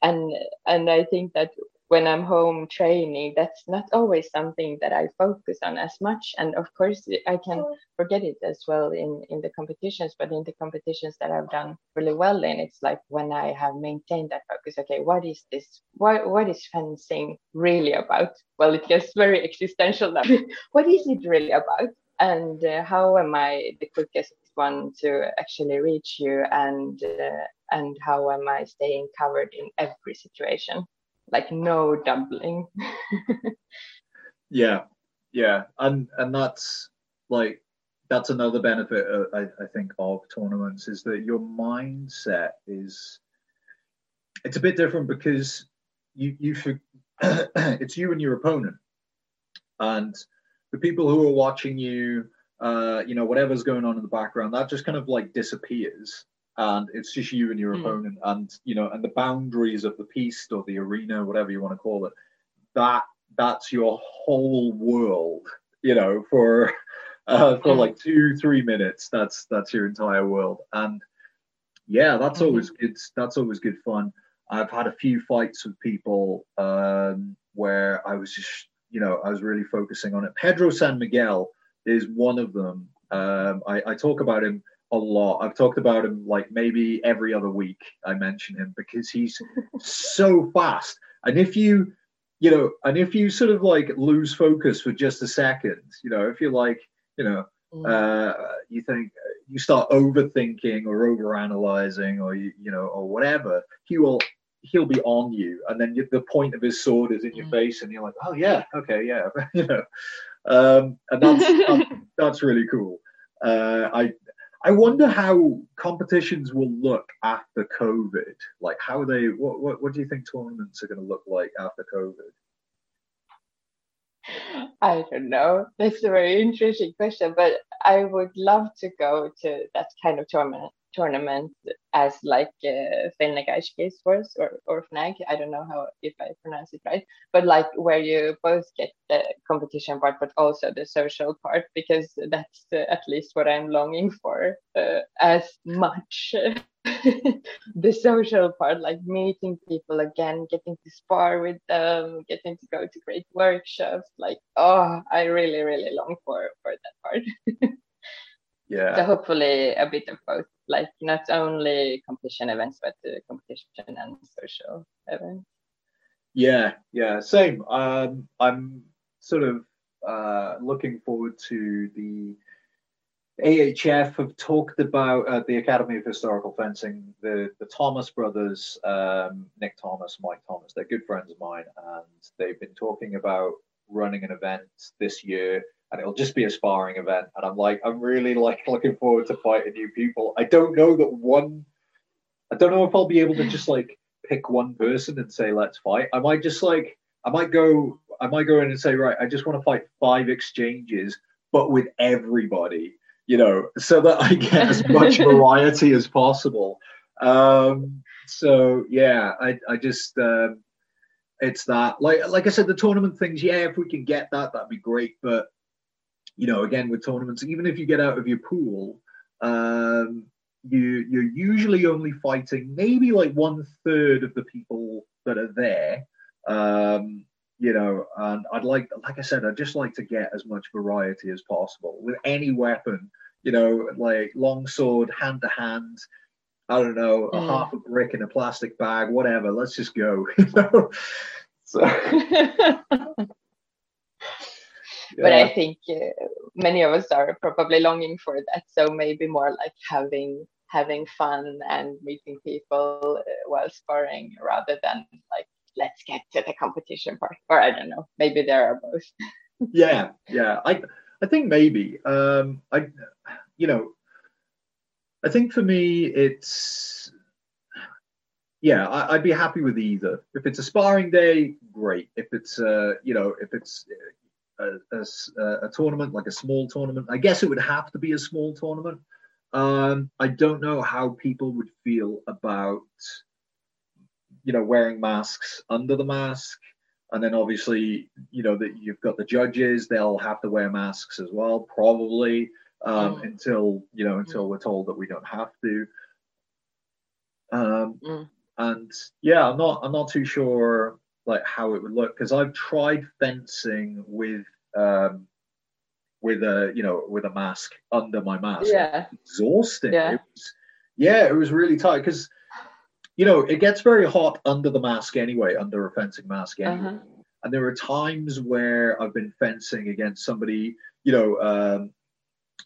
And and i think that when I'm home training, that's not always something that I focus on as much. And of course, I can forget it as well in, in the competitions, but in the competitions that I've done really well in, it's like when I have maintained that focus, okay, what is this? What, what is fencing really about? Well, it gets very existential now. <laughs> what is it really about? And uh, how am I the quickest one to actually reach you? And, uh, and how am I staying covered in every situation? Like no doubling.
yeah, yeah, and and that's like that's another benefit uh, I, I think of tournaments is that your mindset is it's a bit different because you you should, <clears throat> it's you and your opponent, and the people who are watching you, uh, you know, whatever's going on in the background, that just kind of like disappears, and it's just you and your mm. opponent, and you know, and the boundaries of the piste or the arena, whatever you want to call it, that that's your whole world, you know, for uh, for mm. like two three minutes. That's that's your entire world, and yeah, that's mm-hmm. always good. That's always good fun. I've had a few fights with people um, where I was just, you know, I was really focusing on it. Pedro San Miguel is one of them. Um, I, I talk about him a lot. I've talked about him like maybe every other week. I mention him because he's <laughs> so fast. And if you, you know, and if you sort of like lose focus for just a second, you know, if you're like, you know, mm. uh, you think you start overthinking or overanalyzing or you, you know or whatever, he will he'll be on you, and then you, the point of his sword is in your mm. face, and you're like, oh yeah, okay, yeah, <laughs> you know, um, and that's, that's, <laughs> that's really cool. Uh, I I wonder how competitions will look after COVID. Like, how they what what, what do you think tournaments are going to look like after COVID?
I don't know. That's a very interesting question, but I would love to go to that kind of tournament tournament as like uh, Felnegaiskis was or, or FNAG. I don't know how if I pronounce it right, but like where you both get the competition part, but also the social part, because that's uh, at least what I'm longing for uh, as much. <laughs> the social part, like meeting people again, getting to spar with them, getting to go to great workshops, like oh, I really, really long for for that part. <laughs>
yeah.
So hopefully a bit of both like not only competition events but uh, competition and social events
yeah yeah same um i'm sort of uh looking forward to the AHF have talked about uh, the Academy of Historical Fencing, the, the Thomas brothers, um, Nick Thomas, Mike Thomas, they're good friends of mine, and they've been talking about running an event this year and it'll just be a sparring event. And I'm like, I'm really like looking forward to fighting new people. I don't know that one, I don't know if I'll be able to just like pick one person and say let's fight. I might just like, I might go, I might go in and say, right, I just want to fight five exchanges, but with everybody, you know, so that I get as much <laughs> variety as possible. Um, so yeah, I, I just. Um, it's that like like I said, the tournament things. Yeah, if we can get that, that'd be great. But you know, again with tournaments, even if you get out of your pool, um, you you're usually only fighting maybe like one third of the people that are there. Um, you know, and I'd like, like I said, I'd just like to get as much variety as possible with any weapon. You know, like long sword, hand to hand. I don't know, a mm. half a brick in a plastic bag, whatever. Let's just go. <laughs> You <laughs>
But I think uh, many of us are probably longing for that. So maybe more like having having fun and meeting people uh, while sparring rather than like let's get to the competition part. Or I don't know, maybe there are both. <laughs>
yeah, yeah. I I think maybe. Um, I you know, I think for me it's yeah, I, would be happy with either. If it's a sparring day, great. If it's uh, you know, if it's a, a, a, tournament, like a small tournament. I guess it would have to be a small tournament. Um, I don't know how people would feel about, you know, wearing masks under the mask. And then obviously, you know, that you've got the judges, they'll have to wear masks as well, probably um, mm. until, you know, until mm. we're told that we don't have to. Um, mm. And yeah, I'm not, I'm not too sure like how it would look because I've tried fencing with um, with a you know with a mask under my mask.
Yeah,
exhausting. Yeah, it was, yeah, it was really tight because you know it gets very hot under the mask anyway, under a fencing mask anyway. Uh-huh. And there are times where I've been fencing against somebody, you know, um,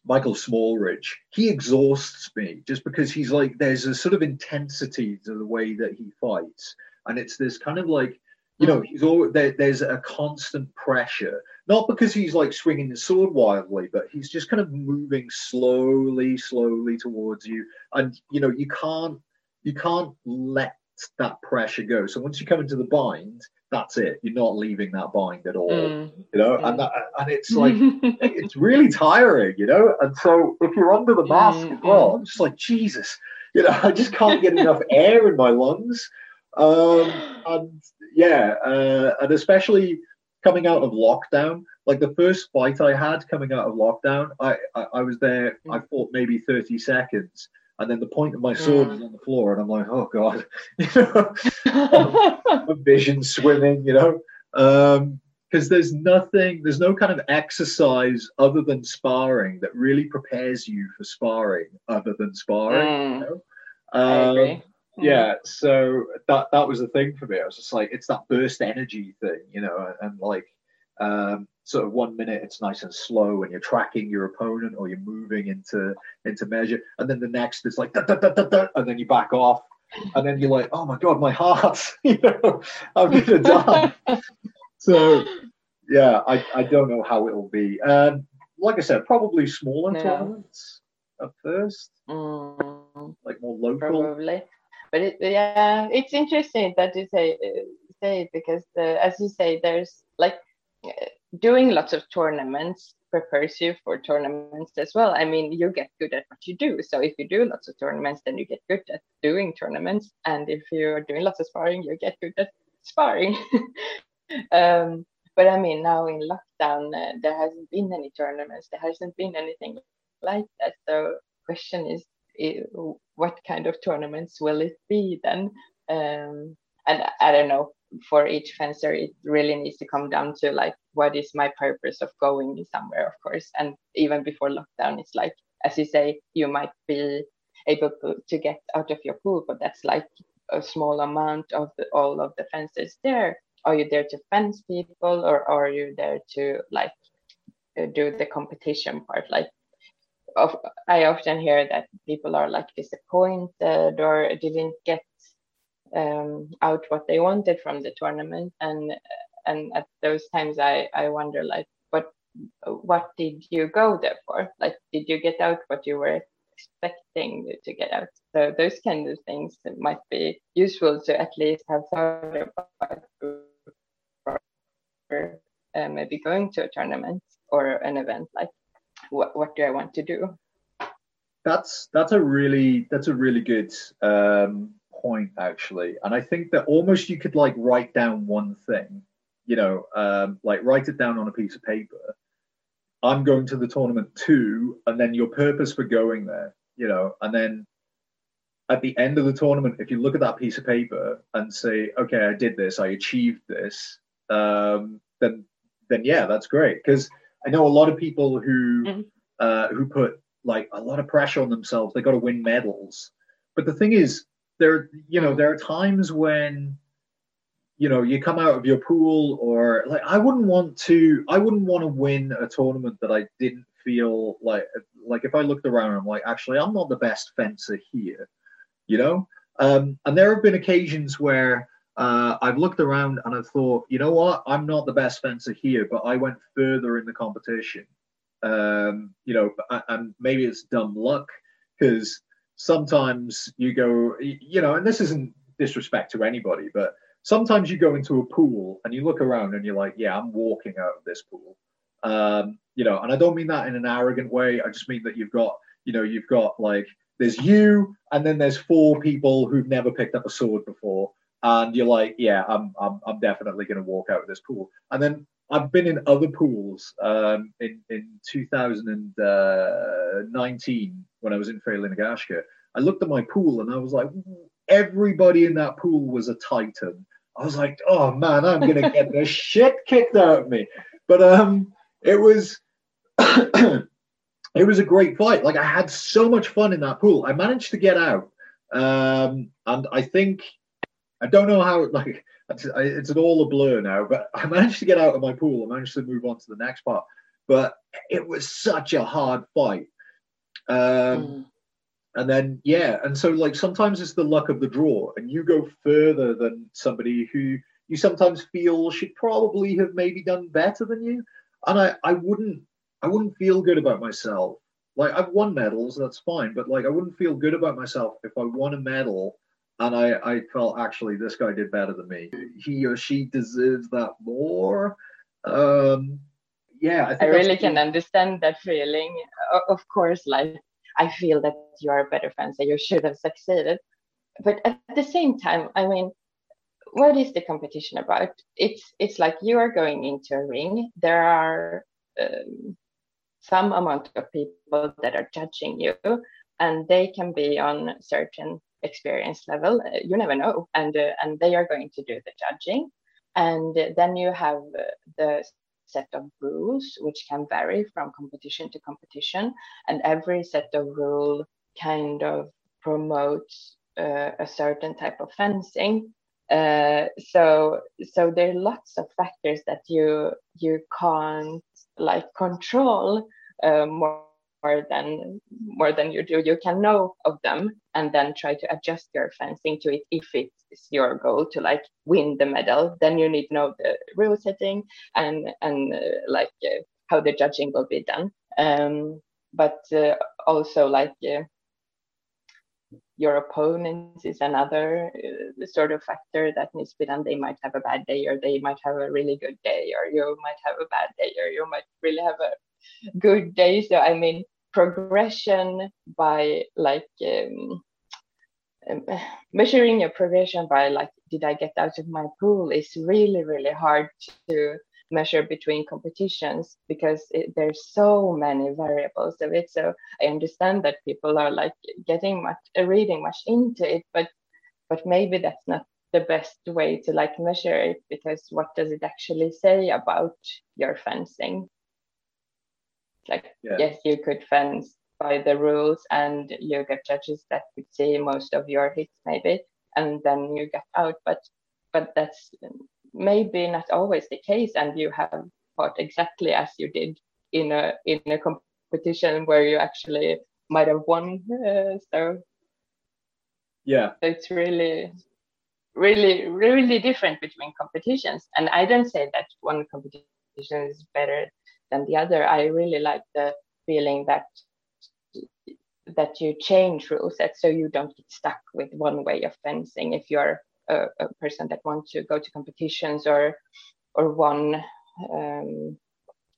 Michael Smallridge. He exhausts me just because he's like, there's a sort of intensity to the way that he fights. And it's this kind of like you know, mm. he's all there, there's a constant pressure, not because he's like swinging the sword wildly, but he's just kind of moving slowly, slowly towards you, and you know, you can't you can't let that pressure go. So once you come into the bind, that's it. You're not leaving that bind at all. Mm. You know, and that, and it's like <laughs> it's really tiring, you know. And so if you're under the mask mm. as well, I'm just like Jesus, you know, I just can't get <laughs> enough air in my lungs. Um, and yeah, uh, and especially coming out of lockdown, like the first fight I had coming out of lockdown, I, I, I was there, I mm. fought maybe 30 seconds. And then the point of my sword is on the floor, and I'm like, oh god, <laughs> you know, <laughs> vision swimming, you know, because um, there's nothing, there's no kind of exercise other than sparring that really prepares you for sparring, other than sparring. Mm. You know? um, I agree. Mm. Yeah, so that that was the thing for me. I was just like, it's that burst energy thing, you know, and, and like um, sort of one minute it's nice and slow and you're tracking your opponent or you're moving into into measure and then the next it's like da, da, da, da, da, and then you back off and then you're like oh my god my heart <laughs> you know i'm gonna die so yeah I, I don't know how it will be. Um like i said probably smaller tournaments at first. Mm, like more local.
Probably but it, yeah it's interesting that you say uh, say because uh, as you say there's like doing lots of tournaments prepares you for tournaments as well. I mean, you get good at what you do. So if you do lots of tournaments, then you get good at doing tournaments. And if you're doing lots of sparring, you get good at sparring. <laughs> um, but I mean, now in lockdown, uh, there hasn't been any tournaments. There hasn't been anything like that. So the question is, what kind of tournaments will it be then? Um, and I don't know for each fencer it really needs to come down to like what is my purpose of going somewhere of course. And even before lockdown it's like as you say you might be able to get out of your pool but that's like a small amount of the, all of the fences there. Are you there to fence people or are you there to like uh, do the competition part? Like of, i often hear that people are like disappointed or didn't get um, out what they wanted from the tournament. And and at those times i i wonder like what what did you go there for? Like did you get out what you were expecting to get out? So those kind of things might be useful to at least have thought about for uh, maybe going to a tournament or an event like what, what do i want to do
that's that's a really that's a really good um, point actually, and I think that almost you could like write down one thing, you know, um, like write it down on a piece of paper. I'm going to the tournament too, and then your purpose for going there, you know, and then at the end of the tournament, if you look at that piece of paper and say, okay, I did this, I achieved this, um, then then yeah, that's great. Because I know a lot of people who mm-hmm. uh, who put like a lot of pressure on themselves. They got to win medals. But the thing is, there you know there are times when you know you come out of your pool or like i wouldn't want to i wouldn't want to win a tournament that i didn't feel like like if i looked around i'm like actually i'm not the best fencer here you know um, and there have been occasions where uh, I've looked around and I've thought, you know what, I'm not the best fencer here, but I went further in the competition. Um, you know, and maybe it's dumb luck because sometimes you go, you know, and this isn't disrespect to anybody, but sometimes you go into a pool and you look around and you're like, yeah, I'm walking out of this pool. Um, you know, and I don't mean that in an arrogant way. I just mean that you've got, you know, you've got like, there's you, and then there's four people who've never picked up a sword before. And you're like, yeah, I'm, I'm, I'm definitely going to walk out of this pool. And then I've been in other pools um, in in 2019 when I was in Fail I looked at my pool and I was like, everybody in that pool was a titan. I was like, oh man, I'm gonna <laughs> get the shit kicked out of me. But um, it was <coughs> it was a great fight. Like I had so much fun in that pool. I managed to get out, um, and I think I don't know how like it's an all a blur now, but I managed to get out of my pool. I managed to move on to the next part, but it was such a hard fight. Um, mm. And then yeah, and so like sometimes it's the luck of the draw, and you go further than somebody who you sometimes feel should probably have maybe done better than you. And I I wouldn't I wouldn't feel good about myself. Like I've won medals, that's fine, but like I wouldn't feel good about myself if I won a medal and I, I felt actually this guy did better than me. He or she deserves that more. Um, yeah,
I, I really can understand that feeling. Of course, like I feel that you are a better fence and you should have succeeded. But at the same time, I mean, what is the competition about? It's it's like you are going into a ring. There are um, some amount of people that are judging you, and they can be on certain experience level. Uh, you never know, and uh, and they are going to do the judging, and then you have uh, the set of rules which can vary from competition to competition, and every set of rule kind of promotes uh, a certain type of fencing. Uh, so so there are lots of factors that you you can't like control uh, more more than more than you do you can know of them and then try to adjust your fencing to it if it's your goal to like win the medal then you need to know the rule setting and and uh, like uh, how the judging will be done um, but uh, also like uh, your opponents is another uh, sort of factor that needs to be done. They might have a bad day, or they might have a really good day, or you might have a bad day, or you might really have a good day. So I mean, progression by like um, um, measuring your progression by like did I get out of my pool is really really hard to measure between competitions because it, there's so many variables of it. So I understand that people are like getting much uh, reading much into it, but but maybe that's not the best way to like measure it because what does it actually say about your fencing? Like yeah. yes, you could fence by the rules and you get judges that could see most of your hits maybe and then you get out. But but that's maybe not always the case and you have fought exactly as you did in a in a competition where you actually might have won. Uh, so
yeah.
It's really really really different between competitions. And i don't say that one competition is better than the other. I really like the feeling that that you change rule sets so you don't get stuck with one way of fencing. If you're a, a person that wants to go to competitions or or one um,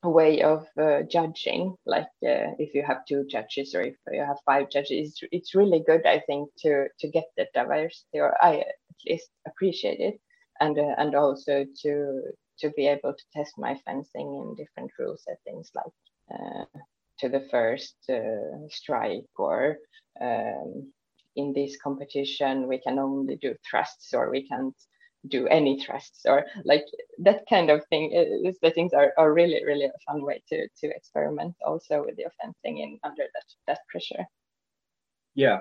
way of uh, judging like uh, if you have two judges or if you have five judges it's, it's really good i think to to get the diversity or i at least appreciate it. And uh, and also to to be able to test my fencing in different rule settings like uh, to the first uh, strike or um, in this competition we can only do thrusts or we can't do any thrusts or like that kind of thing. Is the things are, are really really a fun way to to experiment also with the fencing in under that that pressure.
Yeah.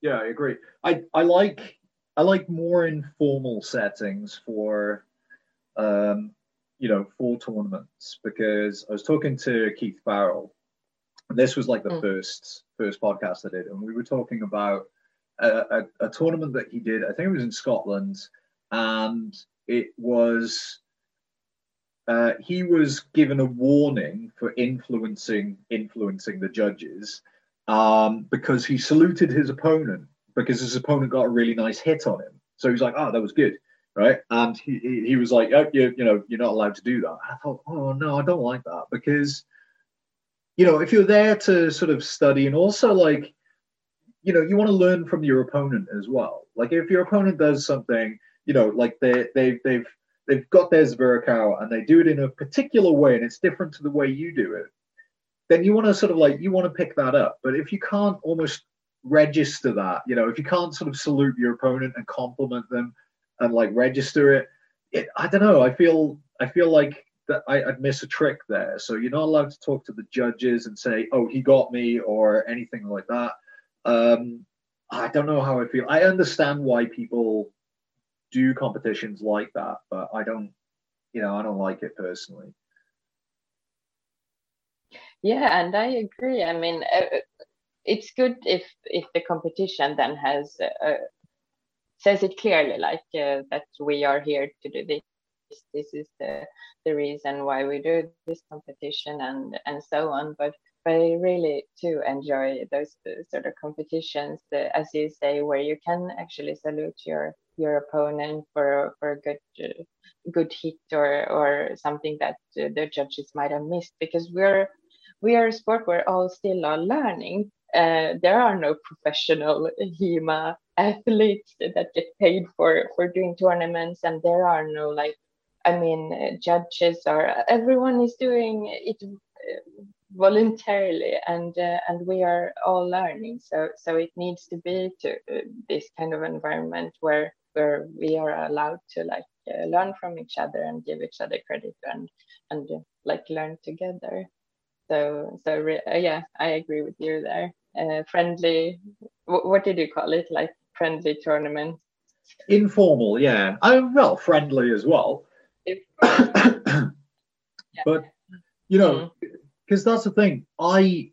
Yeah i agree. I i like i like more informal settings for um you know for tournaments because i was talking to keith farrell and this was like the mm. first first podcast i did and we were talking about a, a, a tournament that he did. I think it was in Scotland, and it was uh, he was given a warning for influencing influencing the judges um, because he saluted his opponent because his opponent got a really nice hit on him. So he was like, "Oh, that was good." Right, and he, he was like, oh, you, you know, you're not allowed to do that. I thought, oh no, I don't like that because, you know, if you're there to sort of study and also like, you know you want to learn from your opponent as well. Like if your opponent does something you know like they they they've they've got their zwerchhau and they do it in a particular way and it's different to the way you do it then you want to sort of like you want to pick that up. But if you can't almost register that you know if you can't sort of salute your opponent and compliment them and like register it, it i don't know i feel i feel like that I, would miss a trick there so you're not allowed to talk to the judges and say oh he got me or anything like that um, I don't know how I feel. I understand why people do competitions like that, but I don't, you know, I don't like it personally.
Yeah, and I agree. I mean, uh, it's good if if the competition then has uh, says it clearly, like uh, that we are here to do this. This is the the reason why we do this competition, and and so on. But I really too enjoy those uh, sort of competitions, that, as you say, where you can actually salute your your opponent for for a good uh, good hit or or something that uh, the judges might have missed because we're we are a sport where all still are learning. Uh, there are no professional HEMA athletes that get paid for for doing tournaments, and there are no like, I mean, uh, judges are everyone is doing it uh, voluntarily, and uh, and we are all learning. So so it needs to be to uh, this kind of environment where where we are allowed to like uh, learn from each other and give each other credit and and like learn together. So so yeah, I agree with you there uh, friendly what did you call it? Like friendly tournament?
Informal yeah. I well friendly as well. Yeah. <coughs> but you know because mm. that's the thing. I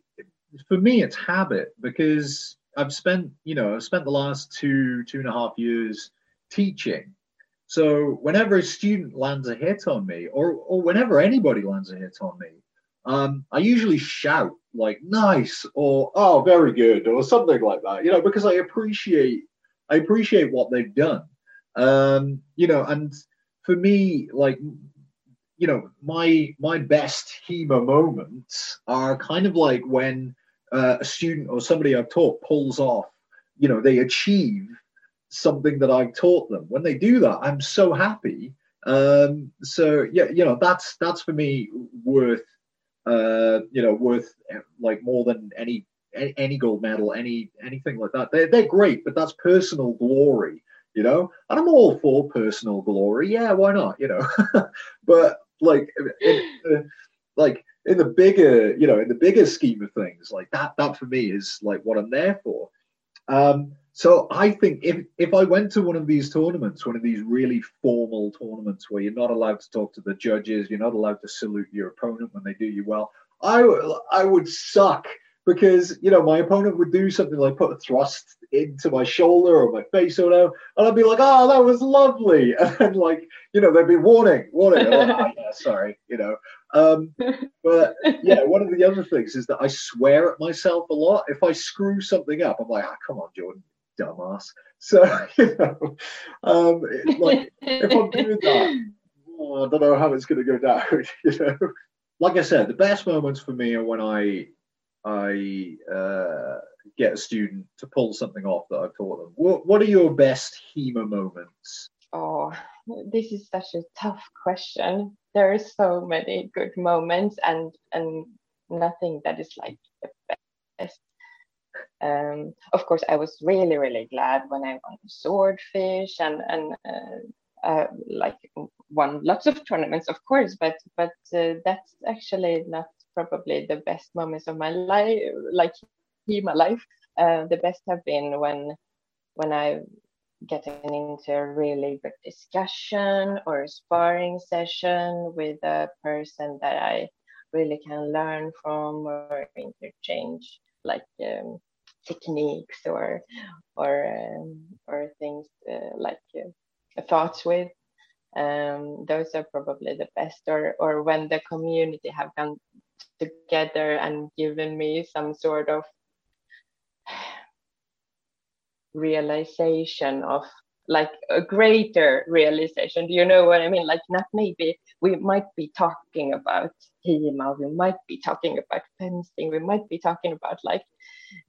for me it's habit because i've spent you know i've spent the last two two and a half years teaching. So whenever a student lands a hit on me or or whenever anybody lands a hit on me um, I usually shout like "nice" or "oh, very good" or something like that. You know, because I appreciate I appreciate what they've done. Um, you know, and for me, like you know, my my best HEMA moments are kind of like when uh, a student or somebody I've taught pulls off. You know, they achieve something that I've taught them. When they do that, I'm so happy. Um, so yeah, you know, that's that's for me worth uh, you know, worth like more than any any gold medal, any anything like that. They're they're great, but that's personal glory, you know. And I'm all for personal glory. Yeah, why not? You know, <laughs> but like, in, like in the bigger, you know, in the bigger scheme of things, like that that for me is like what I'm there for. Um, so I think if if I went to one of these tournaments, one of these really formal tournaments where you're not allowed to talk to the judges, you're not allowed to salute your opponent when they do you well, I I would suck because you know my opponent would do something like put a thrust into my shoulder or my face or whatever, and I'd be like, "Oh, that was lovely," <laughs> and like you know they'd be warning, warning. Like, oh, yeah, sorry, you know. Um, but yeah, one of the other things is that I swear at myself a lot. If I screw something up, I'm like, "Ah, come on, Jordan, dumbass. So, <laughs> you know, um, like if I'm doing that, oh, I don't know how it's going to go down. <laughs> You know, like I said, the best moments for me are when I I uh, get a student to pull something off that I've taught them. What What are your best HEMA moments?
Oh, this is such a tough question. There are so many good moments, and and nothing that is like the best um, of course, I was really, really glad when I won swordfish and and uh, uh, like won lots of tournaments, of course. But but uh, that's actually not probably the best moments of my life, like in my life. Uh, the best have been when when I getting into a really good discussion or a sparring session with a person that I really can learn from or interchange like um, techniques or or um, or things uh, like uh, thoughts with. Um, those are probably the best. Or or when the community have come together and given me some sort of <sighs> realization of like a greater realization. Do you know what I mean? Like not maybe we might be talking about HEMA, we might be talking about fencing, we might be talking about like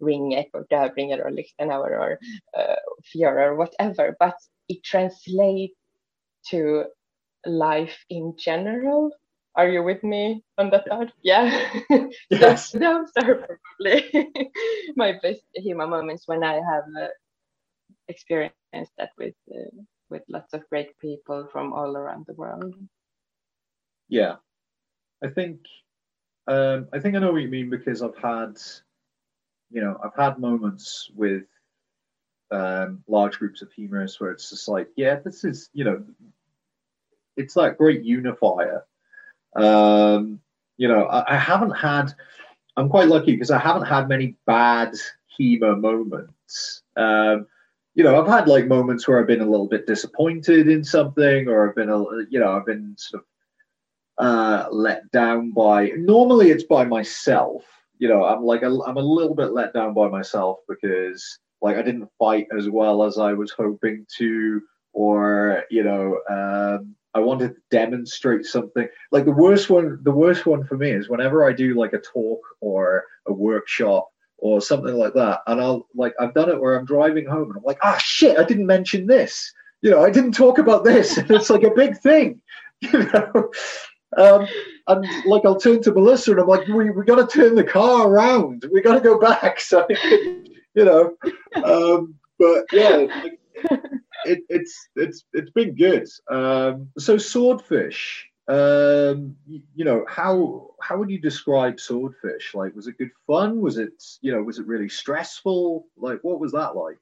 Ringeck or Döbringer or Lichtenauer or uh, Fiore or whatever, but it translates to life in general. Are you with me on that thought? Yeah. <laughs> <laughs>
Yes.
those, are probably <laughs> my best HEMA moments when I have uh, experienced that with uh, with lots of great people from all around the world.
Yeah, I think um, I think I know what you mean because I've had you know, I've had moments with um, large groups of HEMAists where it's just like, yeah, this is, you know, it's that great unifier. Um, you know, I, I haven't had, I'm quite lucky because I haven't had many bad HEMA moments. Um, you know, I've had like moments where I've been a little bit disappointed in something, or I've been, a, you know, I've been sort of uh, let down by. Normally, it's by myself, you know, I'm like, a, I'm a little bit let down by myself because like I didn't fight as well as I was hoping to, or you know, um, I wanted to demonstrate something. Like the worst one, the worst one for me is whenever I do like a talk or a workshop or something like that, and I'll like I've done it where I'm driving home and I'm like, ah shit, I didn't mention this. You know, I didn't talk about this, <laughs> it's like a big thing. <laughs> You know. Um, and like I'll turn to Melissa and I'm like, we we got to turn the car around. We got to go back. <laughs> So you know, um, but yeah, like, it, it's it's it's been good. Um, so swordfish, um, you, know, how how would you describe swordfish? Like, was it good fun? Was it you know, was it really stressful? Like, what was that like?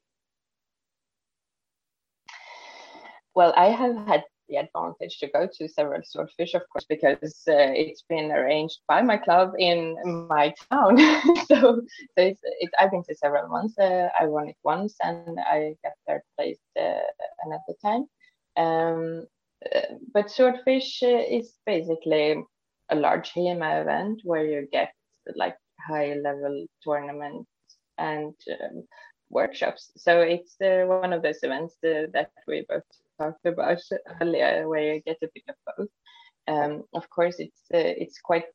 Well, I have had the advantage to go to several swordfish, of course, because uh, it's been arranged by my club in my town. <laughs> so, so it's, it's, I've been to several ones. Uh, I won it once, and I got third place uh, another time. Um, but swordfish uh, is basically a large HEMA event where you get like high level tournaments and um, workshops. So it's uh, one of those events that we both talked about earlier, where you get a bit of both. Um, of course, it's uh, it's quite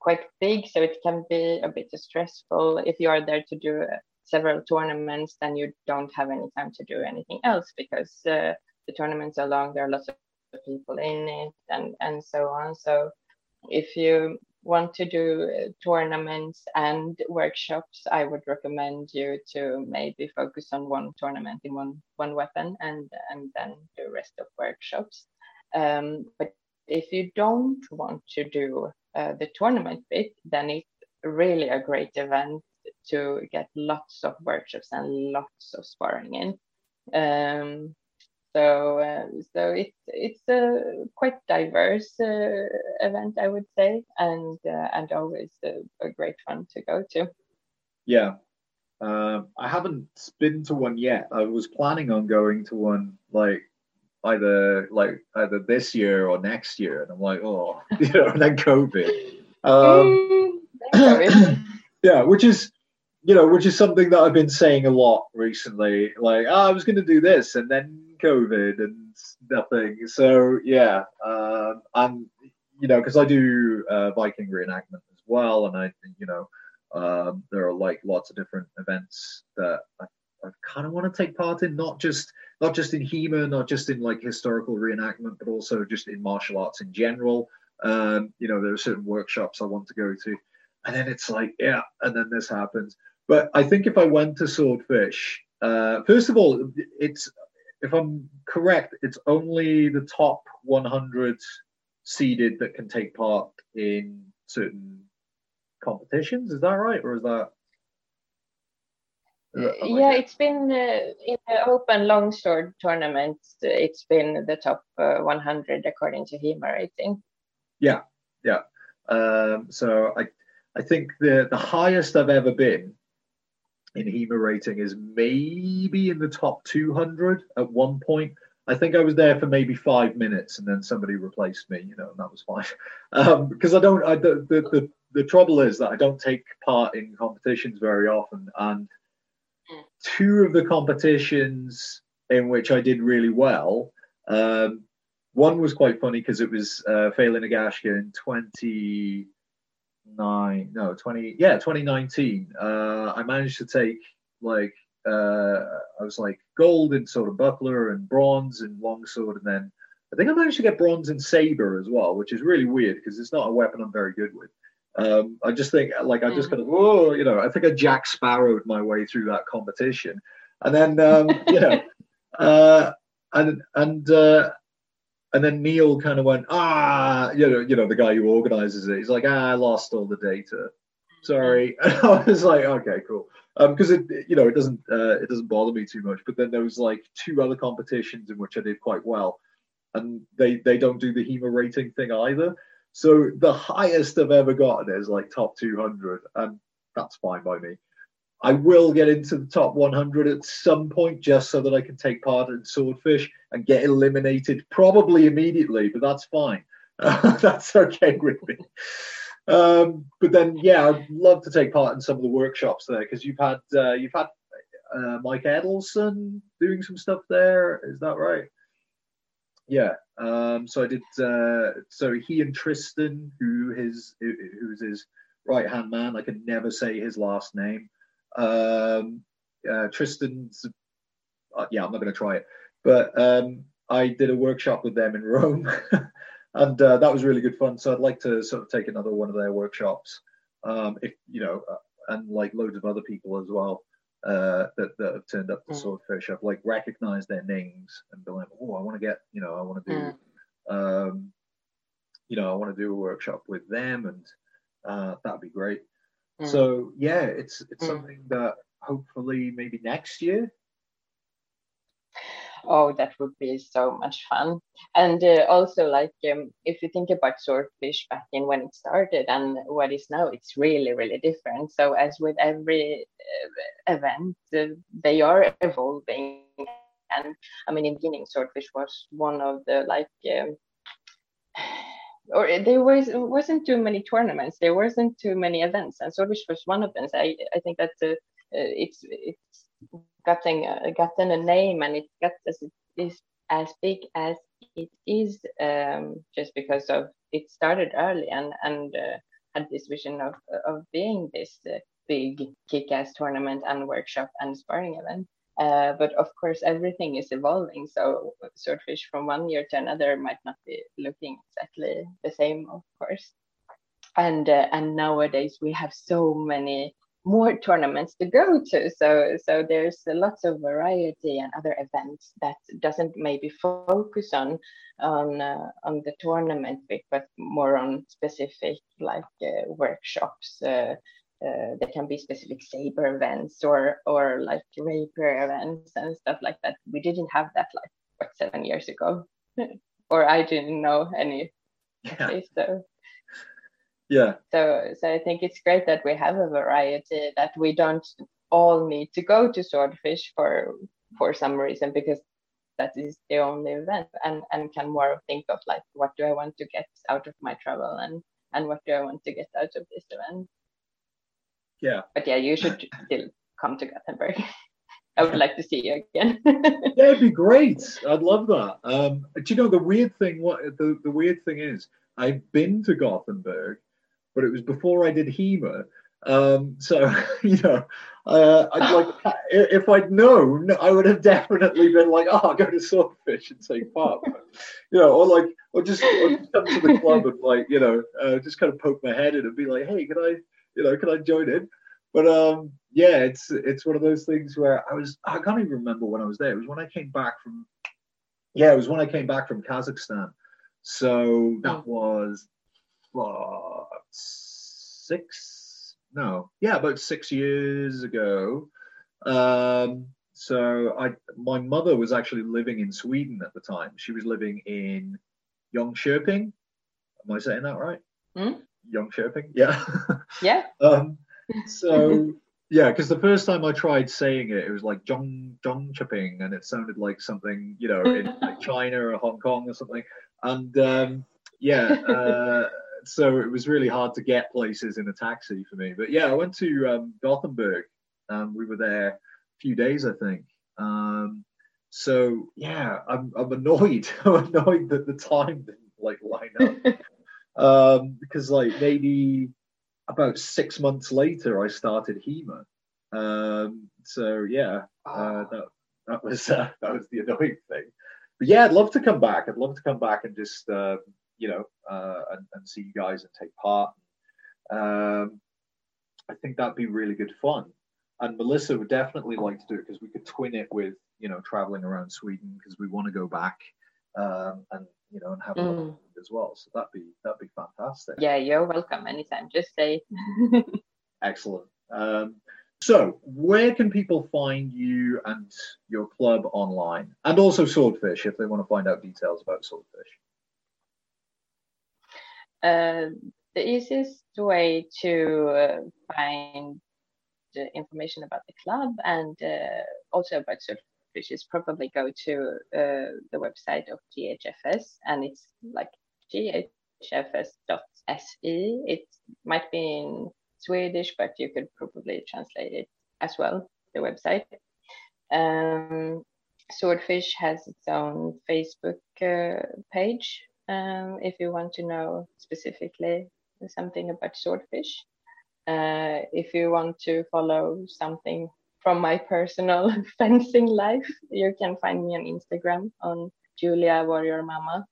quite big, so it can be a bit stressful if you are there to do uh, several tournaments. Then you don't have any time to do anything else because uh, the tournaments are long. There are lots of people in it, and and so on. So if you want to do uh, tournaments and workshops, I would recommend you to maybe focus on one tournament in one one weapon and and then the rest of workshops. Um, but if you don't want to do uh, the tournament bit, then it's really a great event to get lots of workshops and lots of sparring in. Um, so uh, so it's it's a quite diverse uh, event, I would say, and uh, and always a, a, great fun to go to.
Yeah, um, I haven't been to one yet. I was planning on going to one like either like either this year or next year, and I'm like, oh, <laughs> you know, and then COVID. Um, <clears throat> yeah, which is you know, which is something that I've been saying a lot recently. Like, oh, I was going to do this, and then COVID and nothing. So yeah, um, and you know, because I do uh, Viking reenactment as well, and I, you know, um, there are like lots of different events that I, I kind of want to take part in, not just not just in HEMA, not just in like historical reenactment, but also just in martial arts in general. Um, you know, there are certain workshops I want to go to, and then it's like, yeah, and then this happens. But I think if I went to Swordfish, uh, first of all, it's if I'm correct, it's only the top 100 seeded that can take part in certain competitions. Is that right, or is that?
yeah, it's been uh, in the open longsword tournament. It's been the top uh, 100 according to HEMA rating.
Yeah, yeah. Um, so I, I think the the highest I've ever been in HEMA rating is maybe in the top 200 at one point. I think I was there for maybe five minutes and then somebody replaced me, you know, and that was fine. <laughs> Um, because I don't, I, the, the, the, the trouble is that I don't take part in competitions very often. And two of the competitions in which I did really well, um, one was quite funny because it was uh, Failing Nagashka in 20, nine, no, 20, yeah, 2019. Uh, I managed to take like, uh, I was like gold in sort of buckler and bronze in longsword. And then I think I managed to get bronze in saber as well, which is really weird because it's not a weapon I'm very good with. Um, I just think like I just mm. kind of, oh, you know, I think I Jack Sparrowed my way through that competition. And then, um, <laughs> you know, uh, and, and, uh, and then Neil kind of went, ah, you know, you know, the guy who organizes it. He's like, ah, I lost all the data. Sorry. <laughs> And I was like, okay, cool. Because um, it, you know, it doesn't, uh, it doesn't bother me too much. But then there was like two other competitions in which I did quite well, and they they don't do the HEMA rating thing either. So the highest I've ever gotten is like top 200, and that's fine by me. I will get into the top 100 at some point just so that I can take part in Swordfish and get eliminated probably immediately, but that's fine. Uh, <laughs> that's okay with me. um, but then, yeah, I'd love to take part in some of the workshops there because you've had uh, you've had uh, Mike Edelson doing some stuff there. Is that right? Yeah. Um, so I did. Uh, so he and Tristan, who his who's his right hand man, I can never say his last name. Um, uh, Tristan's. Uh, yeah, I'm not going to try it. But um, I did a workshop with them in Rome, <laughs> and uh, that was really good fun. So I'd like to sort of take another one of their workshops, um, if you know, uh, and like loads of other people as well uh, that that have turned up to mm. Swordfish. I've like recognized their names and been like, oh, I want to get, you know, I want to do, mm. um, you know, I want to do a workshop with them, and uh, that'd be great. Mm. So yeah, it's it's mm. something that hopefully maybe next year
oh that would be so much fun and uh, also like um, if you think about swordfish back in when it started and what is now it's really really different so as with every uh, event uh, they are evolving and i mean in the beginning swordfish was one of the like um, or there was wasn't too many tournaments there wasn't too many events and swordfish was one of them i, I think that uh, it's it's gotten uh, gotten a name and it got as it is as big as it is um, just because of it started early and and uh, had this vision of of being this uh, big kick-ass tournament and workshop and sparring event. Uh, but of course, everything is evolving. So swordfish from one year to another might not be looking exactly the same, of course. And uh, and nowadays we have so many more tournaments to go to so so there's lots of variety and other events that doesn't maybe focus on on uh, on the tournament bit but more on specific like uh, workshops uh, there can be specific saber events or or like rapier events and stuff like that. We didn't have that like what seven years ago? <laughs> Or i didn't know any. Yeah. so
yeah.
So so i think it's great that we have a variety that we don't all need to go to swordfish for for some reason because that is the only event and and can more think of like what do i want to get out of my travel and and what do i want to get out of this event
yeah
but yeah you should still come to gothenburg <laughs> I would like to see you again. <laughs>
yeah, it'd be great. I'd love that. Um, do you know the weird thing? What the, the weird thing is, I've been to Gothenburg, but it was before I did HEMA. Um, so <laughs> you know, uh, I'd like if I'd known, I would have definitely been like, "Oh, I'll go to Swordfish and take part," you know, or like, or just, or just come to the club and like, you know, uh, just kind of poke my head in and be like, "Hey, can I, you know, can I join in?" But um, yeah, it's it's one of those things where I was I can't even remember when I was there. It was when I came back from, yeah, it was when I came back from Kazakhstan. So that hmm. was uh, six, no, yeah, about six years ago. Um, so I, my mother was actually living in Sweden at the time. She was living in Jönköping. Am I saying that right?
Mm?
Jönköping, yeah. <laughs>
Yeah.
um, <laughs> so yeah, because the first time I tried saying it, it was like Jong Jönköping, and it sounded like something you know in <laughs> like China or Hong Kong or something. And um, yeah, uh, so it was really hard to get places in a taxi for me. But yeah, I went to um, Gothenburg. Um, we were there a few days, I think. Um, so yeah, I'm, I'm annoyed. I'm annoyed that the time didn't like line up. Um, because like maybe about six months later, I started HEMA. Um, so yeah, uh, that that was uh, <laughs> that was the annoying thing. But yeah, I'd love to come back. I'd love to come back and just uh, you know, uh, and, and, see you guys and take part. Um, I think that'd be really good fun. And Melissa would definitely like to do it because we could twin it with, you know, traveling around Sweden because we want to go back um, and you know and have mm. as well. So that'd be that'd be fantastic.
Yeah, you're welcome anytime. Just say. <laughs>
Excellent. Um, so, where can people find you and your club online, and also Swordfish if they want to find out details about Swordfish?
Uh, the easiest way to uh, find the information about the club and uh, also about Swordfish is probably go to uh, the website of GHFS and it's like GHFS.se. It might be in Swedish, but you could probably translate it as well, the website. Um, Swordfish has its own Facebook uh, page um, if you want to know specifically something about swordfish. Uh, if you want to follow something from my personal <laughs> fencing life, you can find me on Instagram on Julia Warrior Mama.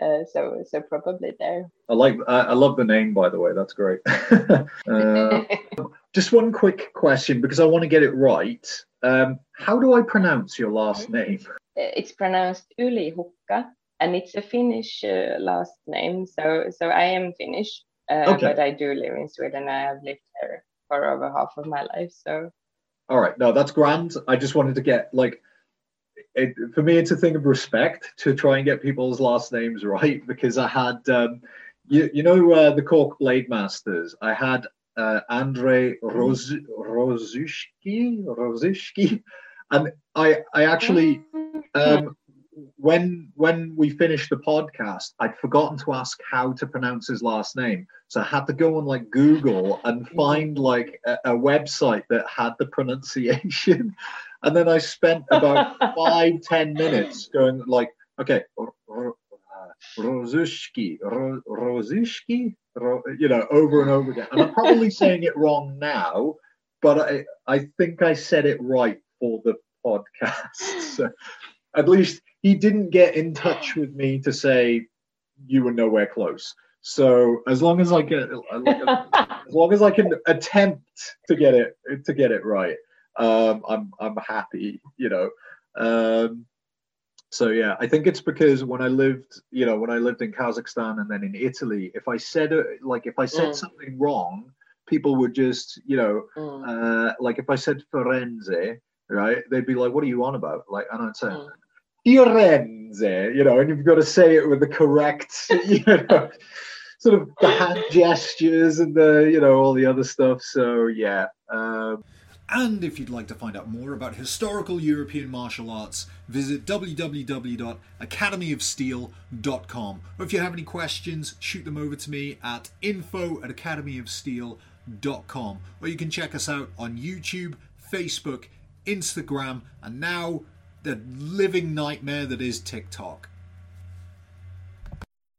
Uh, so so probably there.
I like I, I love the name by the way. That's great. <laughs> uh, <laughs> just one quick question because I want to get it right. Um, how do I pronounce your last
mm-hmm.
name?
It's pronounced Ylihukka, and it's a Finnish uh, last name. So so I am Finnish, uh, okay. but I do live in Sweden. I have lived there for over half of my life. So.
All right, no, that's grand. I just wanted to get like it, for me, it's a thing of respect to try and get people's last names right <laughs> because I had, um, you, you know, uh, the Cork Blade Masters. I had uh, Andre Roz, Rozushki, Rozushki, and I, I actually, um, when when we finished the podcast, I'd forgotten to ask how to pronounce his last name, so I had to go on like Google and mm-hmm. find like a, a website that had the pronunciation. <laughs> And then I spent about <laughs> five, ten minutes going like, okay, Rozushki, Rozushki, you know, over and over again. And I'm probably <laughs> saying it wrong now, but I, I think I said it right for the podcast. So at least he didn't get in touch with me to say you were nowhere close. So as long as I get, as <laughs> long as I can attempt to get it to get it right, um, I'm I'm happy, you know. Um, so yeah, I think it's because when I lived, you know, when I lived in Kazakhstan and then in Italy, if I said like if I said mm. something wrong, people would just, you know, mm. uh, like if I said Firenze, right, they'd be like, "What are you on about?" Like, and I'd say. Mm. Firenze, you know, and you've got to say it with the correct, <laughs> you know, sort of the hand gestures and the, you know, all the other stuff. So yeah. Um,
and if you'd like to find out more about historical European martial arts, visit www.academyofsteel.com. Or if you have any questions, shoot them over to me at info at academyofsteel.com. Or you can check us out on YouTube, Facebook, Instagram, and now the living nightmare that is TikTok.